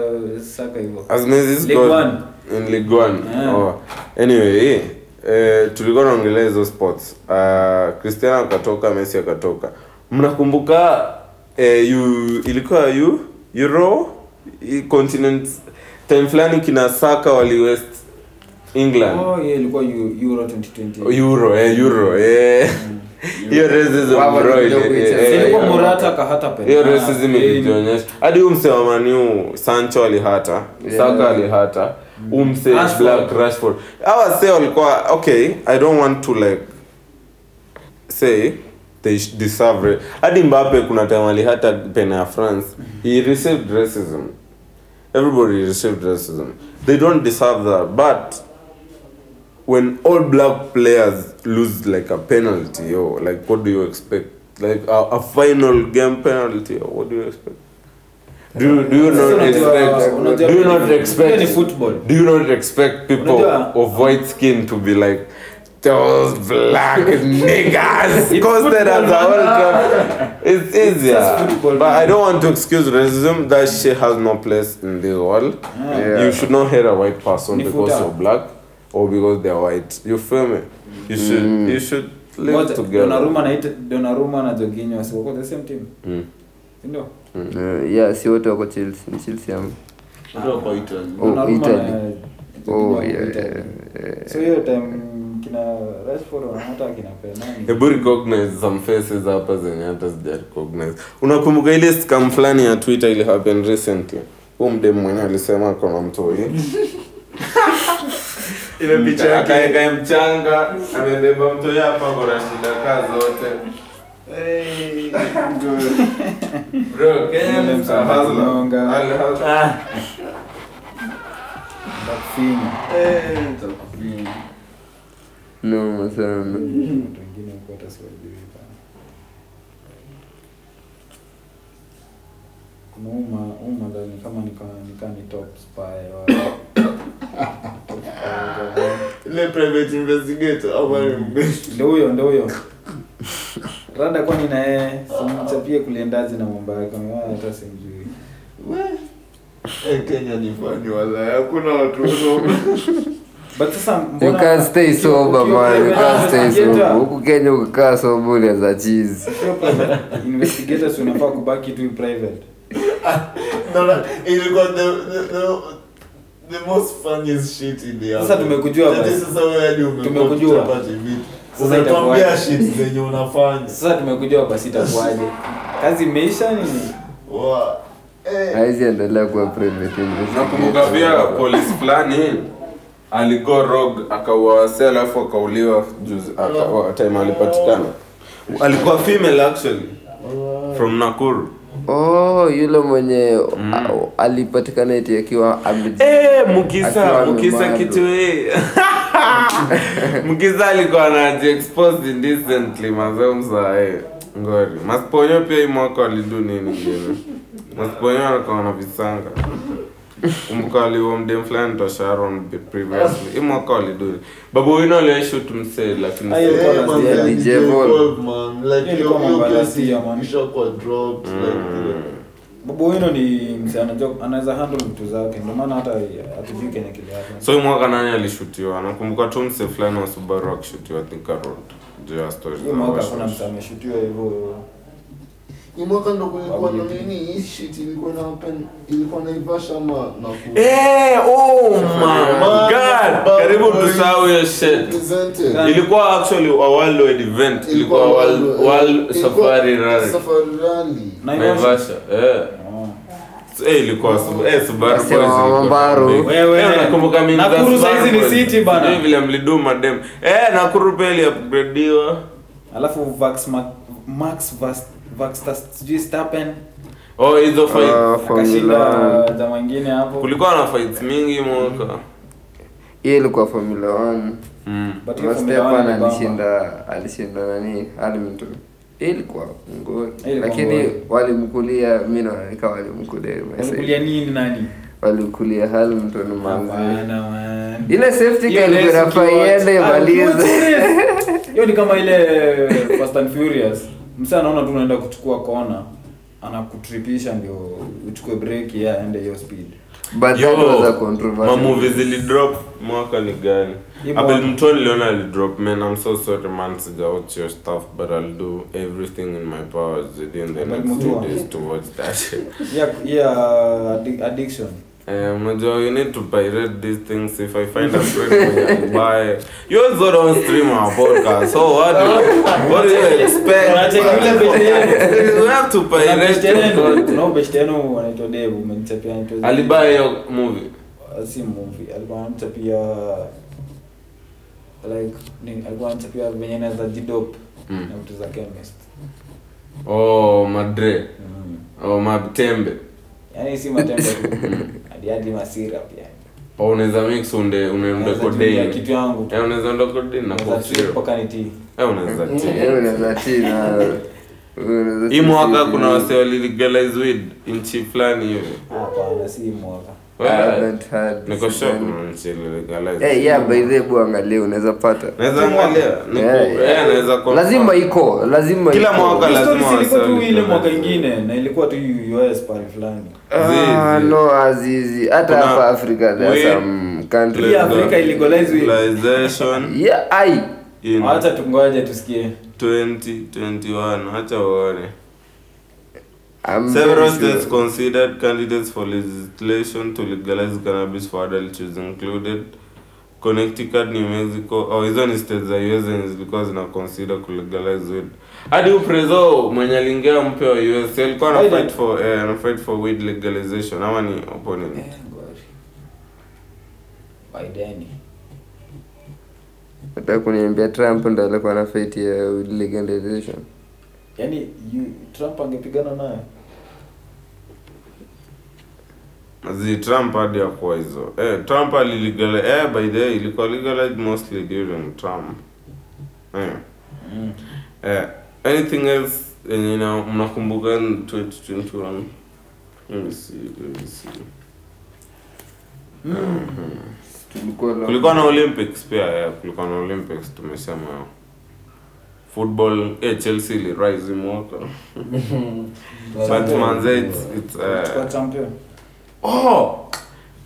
Speaker 1: saka hivyo
Speaker 2: Has Messi
Speaker 1: League
Speaker 2: scored in League One?
Speaker 1: Yeah.
Speaker 2: Oh. Anyway, eh, eh, tulikuwa naongelea hizo sports. Uh, Cristiano akatoka, Messi akatoka. Mnakumbuka eh, you, ilikuwa you Euro continent time fulani kina Saka wali West England.
Speaker 1: oh yeah ilikuwa Euro 2020
Speaker 2: Euro, eh, Euro, eh. hiyo racism bro eh,
Speaker 1: Ilikuwa Morata kahata penalty.
Speaker 2: hiyo racism ilijionyesha hadi huyu msee wa maniu sancho alihata. Saka alihata. Huyu mse black rashford. Hawa se walikuwa okay i don't want to like say they deserve it. hadi Mbappe kuna time alihata pena ya france he received racism. Everybody received racism. They don't deserve that but when all black players lose like a penalty yo like what do you expect? Like a, a final game penalty yo, what do you expect? Do you, do you not expect do you not expect do you not expect people of white skin to be like those black niggas because that as a World it's easier
Speaker 1: football,
Speaker 2: but I don't want to excuse racism that shit has no place in this world
Speaker 4: Yeah.
Speaker 2: you should not hate a white person
Speaker 1: Ni
Speaker 2: because you're black or because they're white. You feel me? You should you should live
Speaker 1: What,
Speaker 2: together.
Speaker 1: Donnarumma na Donnarumma na Jorginho si wako the same team
Speaker 2: Mm.
Speaker 1: Ndio.
Speaker 4: Mm. Uh, yeah si wote wako chelsea ni chelsea yangu.
Speaker 3: Kutoka kwa Italy.
Speaker 4: Oh, Italy. oh yeah, yeah, yeah.
Speaker 1: so hiyo time kina Rashford wanahata kina Fernandes
Speaker 2: Hebu recognize some faces hapa zenye hata sija recognize. Unakumbuka ile scam fulani ya Twitter ile happen recently? Huyu mdem mwenye alisema kuna mtoi.
Speaker 3: Ile picha yake.
Speaker 2: akaeka mchanga, amebeba mtoi hapa kwa shida kaa zote.
Speaker 3: Hey,
Speaker 2: Bro, Kenya
Speaker 4: noma sana
Speaker 3: ile private investigator au wale mbeshi.
Speaker 1: ndio huyo ndio huyo. Rada kwani na yeye simchapie kuliendaje na mambo yake? Kama hata simjui.
Speaker 3: Eh, Kenya ni fani wala hakuna watu
Speaker 4: you can't stay sober man. You can't stay sober. Huku kenya ukikaa sober unaweza cheese
Speaker 1: investigators unafaa kubaki tu private.
Speaker 3: No, no, ilikuwa the, the, the, the most funniest shit in the
Speaker 1: Sasa tumekujua basi.
Speaker 3: sasa wewe hadi
Speaker 1: Tumekujua. Sasa
Speaker 3: Unatuambia shit zenye unafanya.
Speaker 1: sasa tumekujua basi itakuwaje? Kazi imeisha nini?
Speaker 3: Wa- eh,
Speaker 4: haizi endelea kuwa private
Speaker 2: Nakumbuka pia polisi fulani aligo rogue akaua wase alafu akauliwa juzi aka, time alipatikana. Alikuwa female actually from Nakuru.
Speaker 4: oh yule mwenye mm. alipatikana eti akiwa
Speaker 2: Eh, Mukisa, Mukisa kitu eh. Mukisa alikuwa anajiexpose indecently mazao eh. Ngori. Masponyo pia hii mwaka walidu nini ngine. Anakuwa na visanga. Kumbuka waliwa mdem fulani tosharon previously. Hii mwaka walidu. Babu wino alishoot mse lakini
Speaker 1: babu wino ni mse anajua anaweza handle vitu zake. Ndio maana hata atujui kenye kile
Speaker 2: So hii mwaka nani alishutiwa? Nakumbuka tu mse fulani wa Subaru akishutiwa Road. Juu ya stories.
Speaker 1: Mwaka
Speaker 2: kuna
Speaker 1: hakuna mse ameshutiwa hivyo
Speaker 3: Hii mwaka ndo kulikuwa na nini hii shit ilikuwa na happen ilikuwa na ivasha ma na ku.
Speaker 2: Eh, oh my god. Karibu tusahau hiyo shit. Ilikuwa actually a worldwide event. Ilikuwa world, world safari rally.
Speaker 3: Safari rally.
Speaker 2: Naivasha. Eh.
Speaker 1: Oh.
Speaker 2: Eh, ilikuwa Eh, Subaru boys. Ilikuwa
Speaker 1: Wewe.
Speaker 2: Eh, nakumbuka mimi
Speaker 1: Nakuru saizi ni city bana.
Speaker 2: Sijui vile mlidu madem. Eh, Nakuru pia iliupgradiwa.
Speaker 1: alafu Vax Max Vas- Vaxter sijui Stappen.
Speaker 2: Oh, hizo fight.
Speaker 4: Ah, Formula
Speaker 1: akashinda za mwingine hapo.
Speaker 2: Kulikuwa na fights mingi mwaka.
Speaker 4: hiyo ilikuwa formula 1
Speaker 2: Mm.
Speaker 1: But hiyo Formula
Speaker 4: alishinda alishinda nani? Hamilton ilikuwa ngori lakini
Speaker 1: walimkulia
Speaker 4: walimkulia na nika walimkulia
Speaker 1: Walikulia nini nani?
Speaker 4: Walimkulia Hamilton manzi.
Speaker 1: Hapana, man.
Speaker 4: ile safety car ilikuwa iende
Speaker 1: Ah, race. hiyo ni kama ile Fast and Furious msa anaona tu unaenda kuchukua kona anakutripisha ndio uchukue break ya aende hiyo speed.
Speaker 4: But that
Speaker 2: Yo,
Speaker 4: was a controversial
Speaker 2: mamovie zilidrop mwaka ni gani? Abel
Speaker 1: mtoni
Speaker 2: mtoni ali drop man i'm so sorry man sijawatch your stuff but i'll do everything in my power. Within the next
Speaker 1: few
Speaker 2: days towards that. Yeah,
Speaker 1: ya addiction
Speaker 2: Eh, unajua you need to pirate these things if i find a friend mwenye alibuy you also don't stream our podcast so what do you, what do you expect? You have to pirate your content.
Speaker 1: kuna huyu beshte Dave, umenichapia anaitwa-
Speaker 2: alibuy hiyo movie.
Speaker 1: Uh, si movie alikuwa anamchapia like ni- alikuwa anamchapia venye naweza jidop
Speaker 2: Mm.
Speaker 1: na vitu za chemist.
Speaker 2: Oh madre.
Speaker 1: Mm.
Speaker 2: oh matembe.
Speaker 1: Yaani si matembe tu hadi hadi masira pia.
Speaker 2: Oh unaweza mix unde unaenda
Speaker 1: tumia kitu yangu
Speaker 2: eh unaweza ndo codeine na
Speaker 1: Naweza
Speaker 2: coke
Speaker 1: tu
Speaker 2: syrup eh unaweza tea
Speaker 4: Eh, unaweza tea na
Speaker 2: hii mwaka kuna wase walilegalize weed nchi fulani hivi
Speaker 1: hapana si mwaka.
Speaker 4: I haven't had
Speaker 2: niko shock na nchi ililegalize
Speaker 4: Eh, yeah, by the way, angalia unaweza pata.
Speaker 2: Naweza angalia eh naweza
Speaker 4: lazima iko lazima
Speaker 2: Kila mwaka lazima
Speaker 1: ilikuwa tu ile mwaka ingine na ilikuwa tu US pale fulani
Speaker 4: Ah, no azizi hata hapa africa there are some countries
Speaker 1: Pia Afrika ilegalize weed.
Speaker 2: legalization
Speaker 4: yeah ai
Speaker 1: Acha tungoje tusikie
Speaker 2: 2021 acha uone Several states
Speaker 4: sure.
Speaker 2: considered candidates for legislation to legalize cannabis for adult use included Connecticut, New Mexico. Oh, hizo ni states za US zenye zilikuwa zina consider kulegalize weed. Hadi uprezo mwenye aliingia mpya wa US alikuwa ana fight for eh, ana fight for weed legalization ama ni opponent.
Speaker 1: Eh. Biden.
Speaker 4: Nataka kuniambia trump ndo alikuwa na fight ya legalization
Speaker 1: yaani you- Trump angepigana naye
Speaker 2: Zi Trump hadi hakuwa hizo. Eh, Trump alilegalize eh by the way ilikuwa legalized mostly during Trump. Eh.
Speaker 1: mm.
Speaker 2: Eh, anything else yenye na mnakumbuka 2021? Let me see, let me see.
Speaker 4: tulikuwa na-
Speaker 2: Kulikuwa na Olympics pia, eh, kulikuwa na Olympics tumesema. Football, eh, Chelsea ili rise mwaka. But manze it's, it's uh,
Speaker 1: champion
Speaker 2: oh.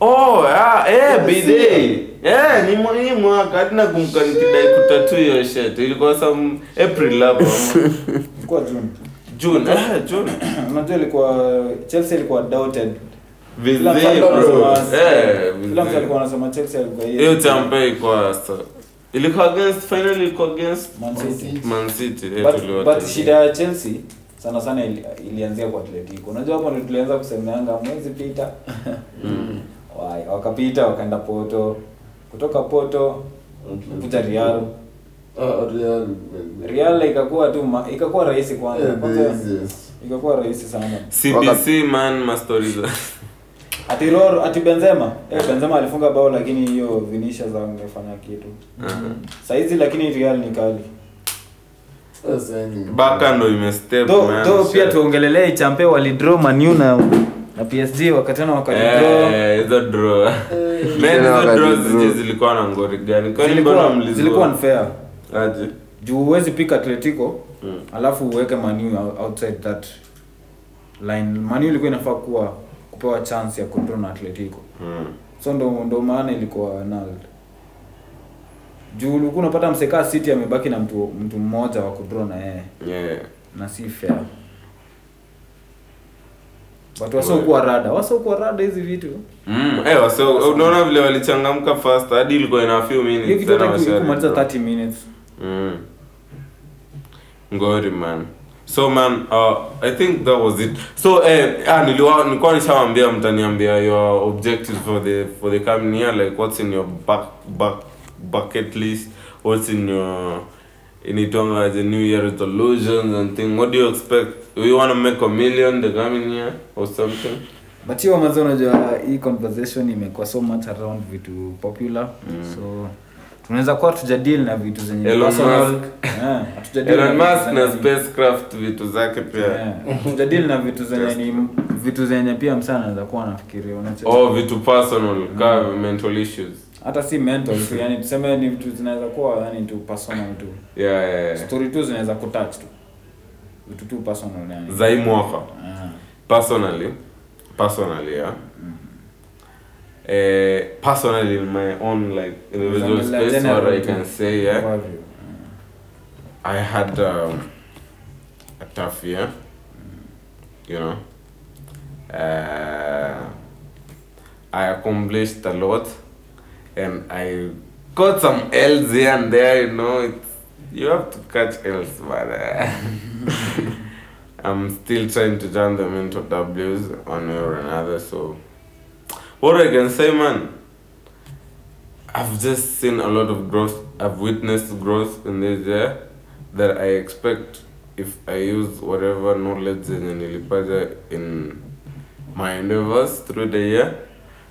Speaker 2: Oh ah eh bidei eh ni mwa- mwaka hadi nakumbuka nikidai kutatu hiyo shirt ilikuwa some April ama?
Speaker 1: Ilikuwa June
Speaker 2: June eh June.
Speaker 1: Unajua ilikuwa Chelsea ilikuwa doubted.
Speaker 2: Vizee. Eh,
Speaker 1: kila mtu
Speaker 2: vizee.
Speaker 1: alikuwa anasema Chelsea alikuwa hiyo.
Speaker 2: Hiyo champe ilikuwa ilikuwa against finally ilikuwa against
Speaker 1: Man City.
Speaker 2: Man City eh,
Speaker 1: but, but shida ya Chelsea sana sana ili, ilianzia kwa Atletico. Unajua hapo ndio tulianza kusemeanga mwezi pita. Wai, wakapita wakaenda Porto. Kutoka Porto kuja Real. Real. Ikakuwa tu ma- ikakuwa rahisi kwanza. Kwanza ikakuwa rahisi sana.
Speaker 2: CBC man mastori
Speaker 1: ati Roro ati Benzema. Eh Benzema alifunga bao lakini hiyo Vinicius angefanya kitu. Saizi lakini Real ni kali
Speaker 2: baka ndo imestep man
Speaker 1: though pia tuongelelee champe walidraw manu na na PSG wakatana wakalidraw
Speaker 2: Eh, hizo draw. Man, hizo zilikuwa na ngori gani? Kwani mbona
Speaker 1: zilikuwa zilikuwa unfair.
Speaker 2: Aje?
Speaker 1: Juu huwezi pick Atletico
Speaker 2: Mm.
Speaker 1: alafu uweke manu outside that line. Manu ilikuwa inafaa kuwa kupewa chance ya kudraw na Atletico.
Speaker 2: Mm.
Speaker 1: so ndo ndo maana ilikuwa nulled juu ulikuwa unapata msekaa City amebaki na mtu mtu mmoja wa kudraw na yeye
Speaker 2: yeah
Speaker 1: na si fair watu wasiokuwa rada wasiokuwa rada hizi vitu
Speaker 2: Mm, eh, waso, unaona vile walichangamka fast hadi ilikuwa ina few minutes
Speaker 1: hata kumaliza 30 minutes
Speaker 2: Mm. Ngori man. So man, uh, I think that was it. So eh, ah, niliwa nilikuwa nishawaambia mtaniambia your objectives for the for the coming year like what's in your back back bucket list, what's in your inaitwanga the new year resolutions and thing. What do you expect? Do you want to make a million the coming year or something?
Speaker 1: but hiyo mazo unajua hii conversation imekuwa so much around vitu popular mm. so tunaweza kuwa tujadili na vitu zenye
Speaker 2: Elon
Speaker 1: personal. Eh,
Speaker 2: Elon Musk na spacecraft vitu zake pia.
Speaker 1: Eh, tujadili na vitu zenye ni vitu zenye pia msana anaweza kuwa anafikiria unacho
Speaker 2: Oh, vitu personal, mm. mental issues.
Speaker 1: Hata si mental tu yani tuseme ni vitu zinaweza kuwa yani tu personal tu
Speaker 2: Yeah, yeah, yeah.
Speaker 1: story tu zinaweza kutouch tu vitu tu personal yani
Speaker 2: za hii mwaka
Speaker 1: yeah.
Speaker 2: personally personally yeah mm -hmm. eh personally in my own like individual
Speaker 1: Zami
Speaker 2: space
Speaker 1: general
Speaker 2: what i can say yeah
Speaker 1: yeah.
Speaker 2: i had um, a tough year you know uh, I accomplished a lot, and I got some L's here and there. You know, it's you have to catch L's, but uh, I'm still trying to turn them into W's one way or another. So, what I can say, man, I've just seen a lot of growth. I've witnessed growth in this year that I expect if I use whatever knowledge nilipata in my endeavors through the year,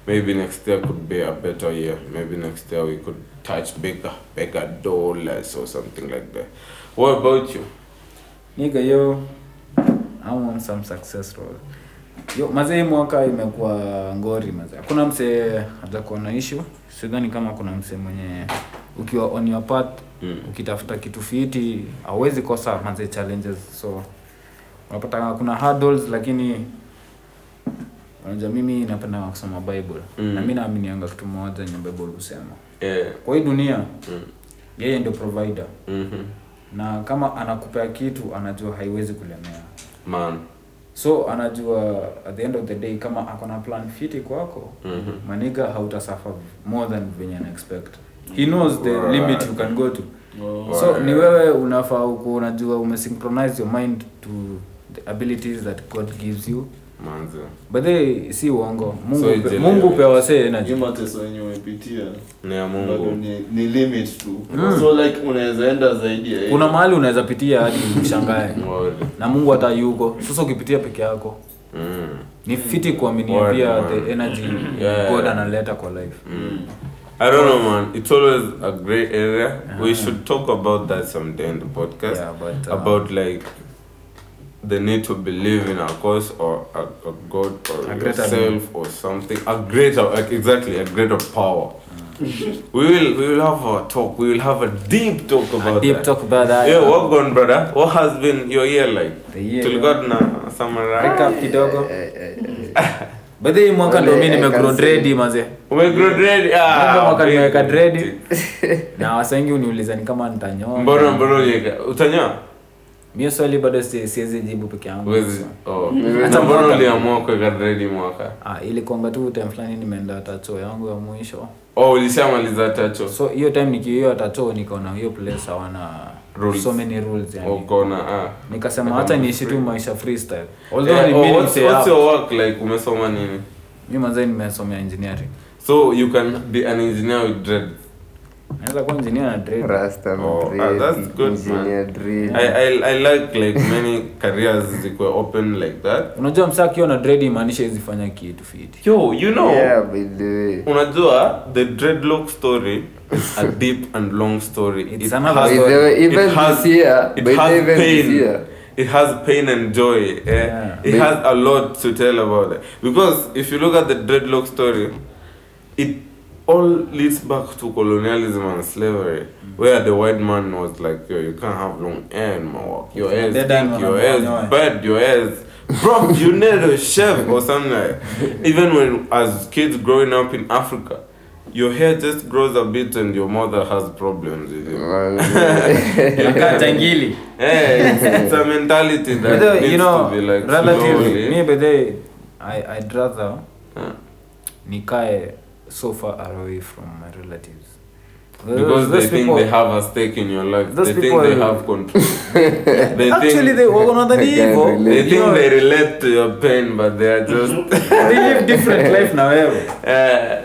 Speaker 2: maybe next year could be a better year. Maybe next year we could touch bigger, bigger dollars or something like that. What about you?
Speaker 1: Nigga, yo, I want some success role. Yo, mazee mwaka imekuwa ngori mazee. Hakuna msee hajakuwa na issue. Sidhani kama kuna msee mwenye ukiwa on your path
Speaker 2: Mm.
Speaker 1: ukitafuta kitu fiti hauwezi kosa mazee challenges. So unapata kuna hurdles lakini unajua mimi napenda kusoma Bible.
Speaker 2: Mm.
Speaker 1: Na mi naaminianga kitu moja yenye Bible husema.
Speaker 2: Yeah.
Speaker 1: Kwa hii dunia
Speaker 2: Mm.
Speaker 1: yeye ndio provider.
Speaker 2: Mm-hmm.
Speaker 1: Na kama anakupea kitu anajua haiwezi kulemea.
Speaker 2: Man.
Speaker 1: so anajua at the end of the day kama akona plan fiti kwako
Speaker 2: Mhm.
Speaker 1: maniga hautasafa more than venye ana expect he knows the
Speaker 2: Right.
Speaker 1: limit you can go to
Speaker 3: Oh.
Speaker 1: so ni wewe unafaa unajua umesynchronize your mind to the abilities that god gives you
Speaker 2: Manze.
Speaker 1: but they si uongo mungu
Speaker 2: So
Speaker 1: pe, mungu pe wasee
Speaker 3: Hii
Speaker 1: energy
Speaker 3: mateso yenye umepitia
Speaker 2: Ni ya
Speaker 3: bado
Speaker 2: Mungu.
Speaker 3: ni, ni limit tu
Speaker 1: Mm.
Speaker 3: so like unaweza enda zaidi ya
Speaker 1: kuna mahali unaweza pitia hadi ushangae na mungu hata yuko sasa ukipitia peke yako
Speaker 2: Mm.
Speaker 1: ni fiti kuaminia pia the energy
Speaker 2: Yeah.
Speaker 1: god analeta kwa life
Speaker 2: Mm. I don't know, man. It's always a great area. We should talk about that someday in the podcast.
Speaker 1: Yeah, but, uh,
Speaker 2: about like the need to believe in a cause or a, a God or
Speaker 1: A
Speaker 2: yourself or something. A greater, like, exactly, a greater power. mm. we will, we will have a talk. We will have a deep talk about
Speaker 1: A deep
Speaker 2: that.
Speaker 1: talk about that.
Speaker 2: Yeah, what gone, brother? What has been your year like?
Speaker 1: The year,
Speaker 2: Tulikuwa tuna summarize.
Speaker 1: Kidogo.
Speaker 4: Eh.
Speaker 1: But hii mwaka ndo mimi nimegrow dread
Speaker 4: say-
Speaker 1: maze.
Speaker 2: Umegraduate? Ah,
Speaker 1: mwaka nimeweka dread. Na wasengi uniuliza ni kama nitanyoa.
Speaker 2: Mbona mbona uliweka? Utanyoa?
Speaker 1: Mimi swali bado si- siwezi jibu peke yangu.
Speaker 2: Huwezi. Oh.
Speaker 4: Hata
Speaker 2: mbona uliamua kuweka dread mwaka?
Speaker 1: Ah, kwamba tu time fulani nimeenda tacho yangu ya mwisho.
Speaker 2: Oh, ulishamaliza tacho.
Speaker 1: So hiyo time nikiwa tacho nikaona hiyo place hawana
Speaker 2: Rules.
Speaker 1: so many rules yani.
Speaker 2: Uko na ah.
Speaker 1: Nikasema hata niishi tu maisha freestyle. Although
Speaker 2: Yeah,
Speaker 1: ni
Speaker 2: oh, what's, what's your work like? Umesoma nini?
Speaker 1: Mimi manze nimesomea engineering.
Speaker 2: So you can be an engineer with dread.
Speaker 1: Naweza kuwa engineer na dread.
Speaker 4: Rasta
Speaker 2: Oh,
Speaker 4: dread,
Speaker 2: ah, that's good,
Speaker 4: engineer dread.
Speaker 2: I, I, I like like many careers zikuwe open like that.
Speaker 1: Unajua msaa akiwa na dread imaanisha hizi fanya kitu fiti.
Speaker 2: Yo, you know,
Speaker 4: Yeah, by the way.
Speaker 2: unajua the dreadlock story is a deep and long story.
Speaker 1: It's another
Speaker 4: By the even
Speaker 2: it has-
Speaker 4: this year,
Speaker 2: it
Speaker 4: by
Speaker 2: has
Speaker 4: even this
Speaker 2: pain.
Speaker 4: year.
Speaker 2: It has pain and joy. Eh?
Speaker 1: Yeah.
Speaker 2: It
Speaker 4: But-
Speaker 2: has a lot to tell about it. Because if you look at the dreadlock story, it all leads back to colonialism and slavery, mm. where the white man was like, yo, you can't have long hair in my work. Your hair is
Speaker 1: pink
Speaker 2: your hair is bad, your hair is... Bro, you need a chef or something like Even when, as kids growing up in Africa, your hair just grows a bit and your mother has problems with
Speaker 1: you. Jangili.
Speaker 2: Hey, it's, it's a mentality that
Speaker 1: By the
Speaker 2: needs
Speaker 1: you know,
Speaker 2: to be like
Speaker 1: relatively,
Speaker 2: slowly.
Speaker 1: me but they, I, I'd rather
Speaker 2: Huh.
Speaker 1: nikae so far away from my relatives.
Speaker 2: because
Speaker 1: Those
Speaker 2: they think they have a stake in your life.
Speaker 1: those
Speaker 2: They think they have control. they
Speaker 1: Actually,
Speaker 2: think
Speaker 1: they
Speaker 4: I can't
Speaker 1: hivyo.
Speaker 2: they think
Speaker 1: know,
Speaker 2: they relate to your pain, but they are just.
Speaker 1: they live different life now. Yeah,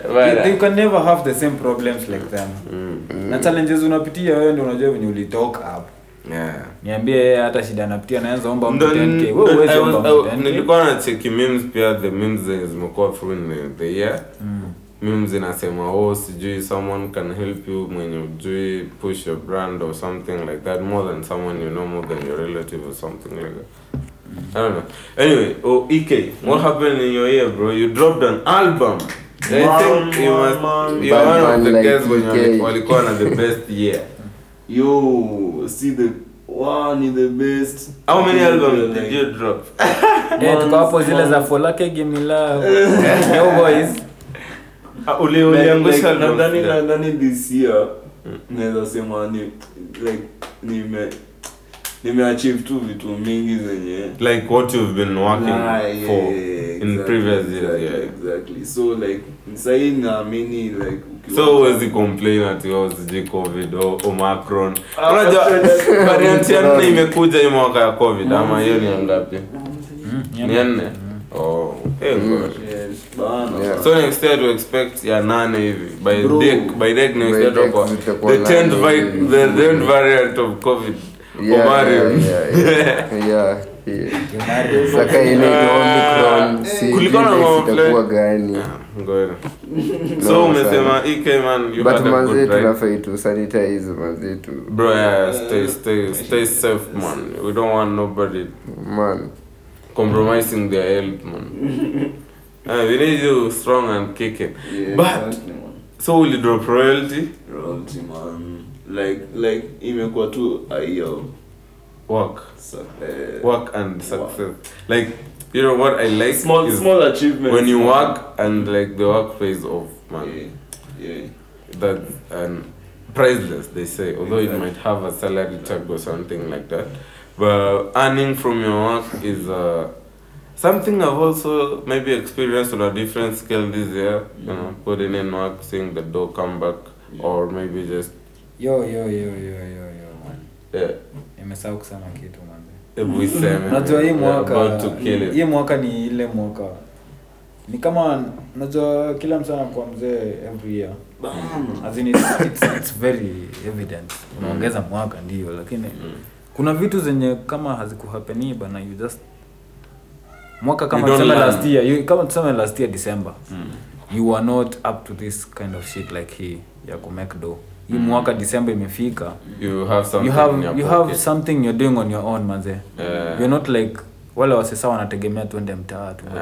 Speaker 2: but,
Speaker 1: You,
Speaker 2: but,
Speaker 1: you can never have the same problems like them.
Speaker 2: mm,
Speaker 1: Na challenges unapitia wewe ndio unajua venye ulitoka hapo.
Speaker 2: yeah.
Speaker 1: Niambie yeye hata shida anapitia naanza omba mtu 10k. Wewe
Speaker 2: uweze
Speaker 1: omba mtu 10k.
Speaker 2: nilikuwa na check memes pia the memes zimekuwa through the year
Speaker 1: Mm.
Speaker 2: Memes inasema oh sijui someone can help you mwenye ujui push your brand or something like that more than someone you know more than your relative or something like that I don't know. Anyway, oh EK, what happened in your year, bro? You dropped an album. I
Speaker 3: Man,
Speaker 2: think you must.
Speaker 3: man.
Speaker 2: You're one of the
Speaker 4: like guys
Speaker 2: you walikuwa na the best year.
Speaker 3: yo see the one in the best
Speaker 2: How many albums
Speaker 3: Like-
Speaker 2: did you drop?
Speaker 1: Eh, tuko hapo zile za Folake Give Me Love. Yo boys.
Speaker 2: Uliangusha
Speaker 3: nadhani nadhani this year naweza sema ni like nime nimeachieve tu vitu mingi zenye
Speaker 2: like what you've been working
Speaker 3: nah, yeah,
Speaker 2: for
Speaker 3: yeah,
Speaker 2: in
Speaker 3: exactly,
Speaker 2: previous years
Speaker 3: exactly,
Speaker 2: yeah.
Speaker 3: exactly. So like sahii naamini like
Speaker 2: so huwezi complain ati o sijui covid o omacron
Speaker 3: Ah,
Speaker 2: unajua variant ya nne imekuja hii mwaka ya covid ama hiyo ni ya ngapi? Ni ya nne oh eh, good.
Speaker 3: Yes.
Speaker 4: Yeah.
Speaker 2: so next year to expect ya nane hivi. By
Speaker 3: Bro.
Speaker 2: deck by dek next
Speaker 4: By
Speaker 2: year tutakuwa the 10th vi- the 10th variant of covid.
Speaker 4: Yeah,
Speaker 2: Omarion.
Speaker 4: yeah, yeah, yeah, yeah. Saka ile Omicron, si
Speaker 2: Kulikuwa na mambo
Speaker 4: gani?
Speaker 2: Ngoja. So umesema ek man you
Speaker 4: but manze tunafai tu sanitize manze tu.
Speaker 2: Bro yeah stay stay stay safe man. We don't want nobody
Speaker 4: man
Speaker 2: compromising their health man uh, we need you strong and kicking
Speaker 3: Yeah,
Speaker 2: but
Speaker 3: exactly, man.
Speaker 2: so will you drop royalty
Speaker 3: Royalty, man. like like imekuwa tu a
Speaker 2: work
Speaker 3: so, uh,
Speaker 2: work and success Work. like you know what i like
Speaker 3: small small achievements
Speaker 2: when you
Speaker 3: man.
Speaker 2: work and like the work pays off man
Speaker 3: yeah yeah
Speaker 2: that and priceless they say although
Speaker 3: exactly.
Speaker 2: it might have a salary tag or something like that but earning from your work is uh, something i've also maybe experienced on a different scale this year Yeah. you know putting in work seeing the door come back yeah. or maybe just
Speaker 1: yo yo yo yo yo yo man.
Speaker 2: Yeah.
Speaker 1: Nimesahau kusema kitu man.
Speaker 2: Hebu iseme.
Speaker 1: Unajua hii mwaka hii mwaka ni ile mwaka. Ni kama unajua kila mtu anakuwa mzee every year.
Speaker 3: Bana.
Speaker 1: As in it's, it's, it's very evident. Unaongeza mwaka ndio lakini kuna vitu zenye kama hazikuhapeni bana you just mwaka
Speaker 2: You
Speaker 1: kama
Speaker 2: don't
Speaker 1: tuseme
Speaker 2: learn.
Speaker 1: last year you, kama tuseme last year december you are not up to this kind of shit like hii ya kumake do hii mwaka december imefika
Speaker 2: you have something
Speaker 1: you
Speaker 2: in
Speaker 1: have you have
Speaker 2: pocket.
Speaker 1: something you're doing on your own manze
Speaker 2: Yeah.
Speaker 1: you're not like wale wasesa wanategemea tuende mtaa tungoje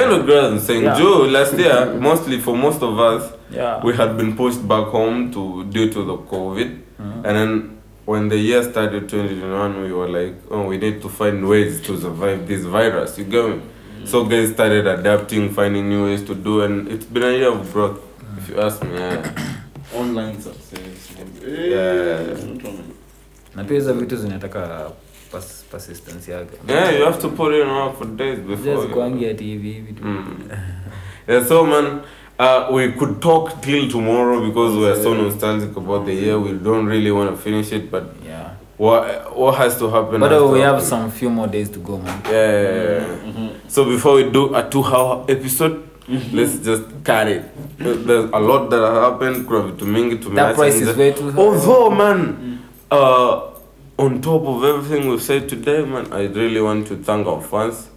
Speaker 2: kind of girls saying
Speaker 1: Yeah.
Speaker 2: Joe last year mostly for most of us
Speaker 1: Yeah.
Speaker 2: we had been pushed back home to due to the COVID and then when the year started 2021 we were like oh we need to find ways to survive this virus. You get me? So guys started adapting finding new ways to do and it's been a year of growth if you ask me yeah.
Speaker 3: online success.
Speaker 2: Yeah.
Speaker 1: na pia hizo vitu zinataka pas, persistence yake.
Speaker 2: Yeah you have to put in work for days before
Speaker 1: Just ati hivi hivi tu
Speaker 2: Mm. yeah, so man, uh, we could talk till tomorrow because we are so nostalgic about the year. We don't really want to finish it, but
Speaker 1: yeah
Speaker 2: what what has to happen?
Speaker 1: but uh, we have some few more days to go man
Speaker 2: Yeah. yeah, yeah, Mm-hmm. So before we do a two-hour episode, mm-hmm. let's just cut it. There's a lot that happened. Kuna vitu mingi tumeacha
Speaker 1: price is way too high.
Speaker 2: Although man, uh, on top of everything we've said today, man, I really want to thank our fans.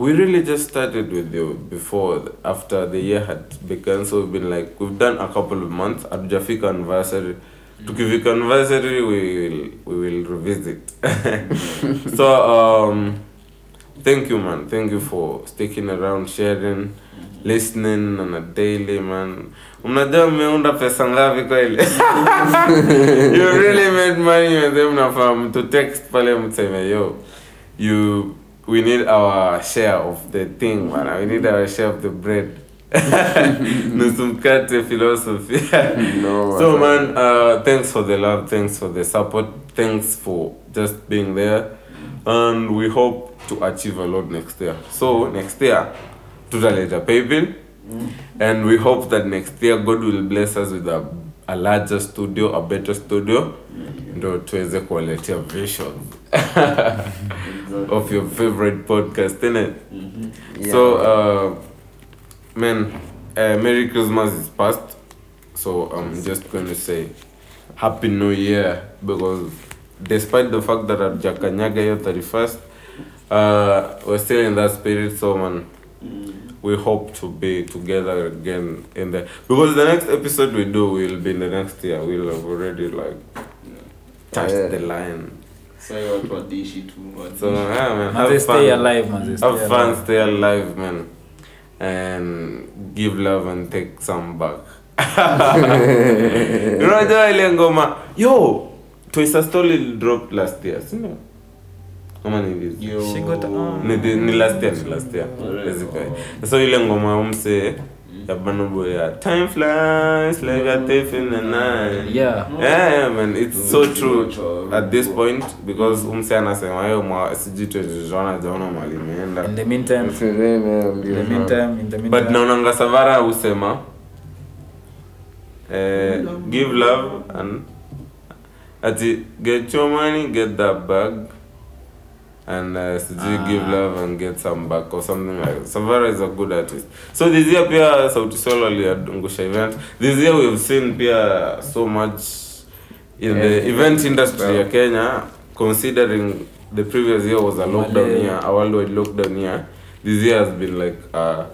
Speaker 2: We really just started with you before, after the year had begun. So we've been like, we've done a couple of months. Hatujafika anniversary. Tukifika anniversary, we will we will revisit. so um, thank you, man. Thank you for sticking around, sharing, listening on a daily, man. Mnajua mmeunda pesa ngapi kweli? you really made money mnafaa mtu text pale mseme yo you we need our share of the thing man. We need our share of the bread. Nusu mkate philosophy.
Speaker 4: No,
Speaker 2: so
Speaker 4: man.
Speaker 2: man uh, thanks for the love thanks for the support thanks for just being there. And we hope to achieve a lot next year. So next year tutaleta paybill and we hope that next year god will bless us with a, a larger studio a better studio ndo tuweze kuwaletea vision of your favorite podcast innit?
Speaker 4: Yeah.
Speaker 2: so uh, man uh, merry christmas is past so i'm just going to say happy new year because despite the fact that hatujakanyaga hiyo 31st uh, we're still in that spirit so man we hope to be together again in the because the next episode we do will be in the next year we'll have already like touched
Speaker 4: Yeah.
Speaker 2: the line
Speaker 3: Say watu wadishi tu wadishi.
Speaker 2: so yeah man
Speaker 1: Manze,
Speaker 2: have
Speaker 1: stay
Speaker 2: fun
Speaker 1: alive manze stay
Speaker 2: have fun
Speaker 1: alive.
Speaker 2: stay alive man and give love and take some back unajua ile ngoma yo Twister Story dropped last year sindio kama ni ni last year ni last year. So ile ngoma umse ya Burna ya time flies like a thief in the night.
Speaker 1: Yeah.
Speaker 2: Yeah, yeah man. It's so true at this point because umse anasema yo mwa sijui tuejona jaona mali imeenda.
Speaker 1: In the meantime. In the meantime in the meantime.
Speaker 2: But naonanga savara husema eh, give love and ati get your money get that bag and uh, sijui give love and get some back or something like that. savara is a good artist. So this year pia sauti sol aliadungusha event. This year we've seen pia so much in the event industry ya kenya considering the previous year was a lockdown year a worldwide lockdown year. This year has been like uh,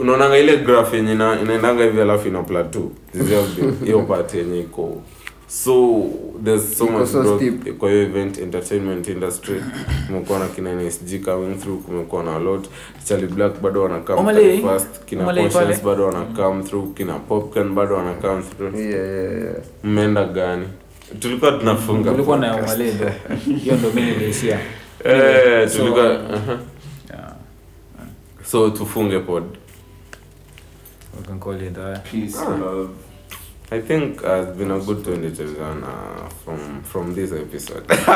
Speaker 2: unaonanga ile graph yenye inaendanga hivi alafu ina plateau. This year has been hiyo part yenye iko so there's so much
Speaker 4: so
Speaker 2: growth
Speaker 4: steep.
Speaker 2: kwa hiyo event entertainment industry. Kumekuwa na kina NSG coming through kumekuwa na a lot. Charlie Black bado wana come
Speaker 1: Omale.
Speaker 2: through first kina Conscience bado wana come through. Kina Popcorn bado wana come through.
Speaker 4: Yeah, yeah, yeah.
Speaker 2: mmeenda gani? Tulikuwa tunafunga
Speaker 1: tulikuwa na
Speaker 2: podcast.
Speaker 1: Hiyo ndio mimi nilishia
Speaker 2: eh tulikuwa
Speaker 1: so,
Speaker 2: uh-huh.
Speaker 1: yeah.
Speaker 2: So tufunge pod.
Speaker 1: We can call it that
Speaker 3: Peace, love.
Speaker 2: I think it's been a good 2021 uh, from from this episode.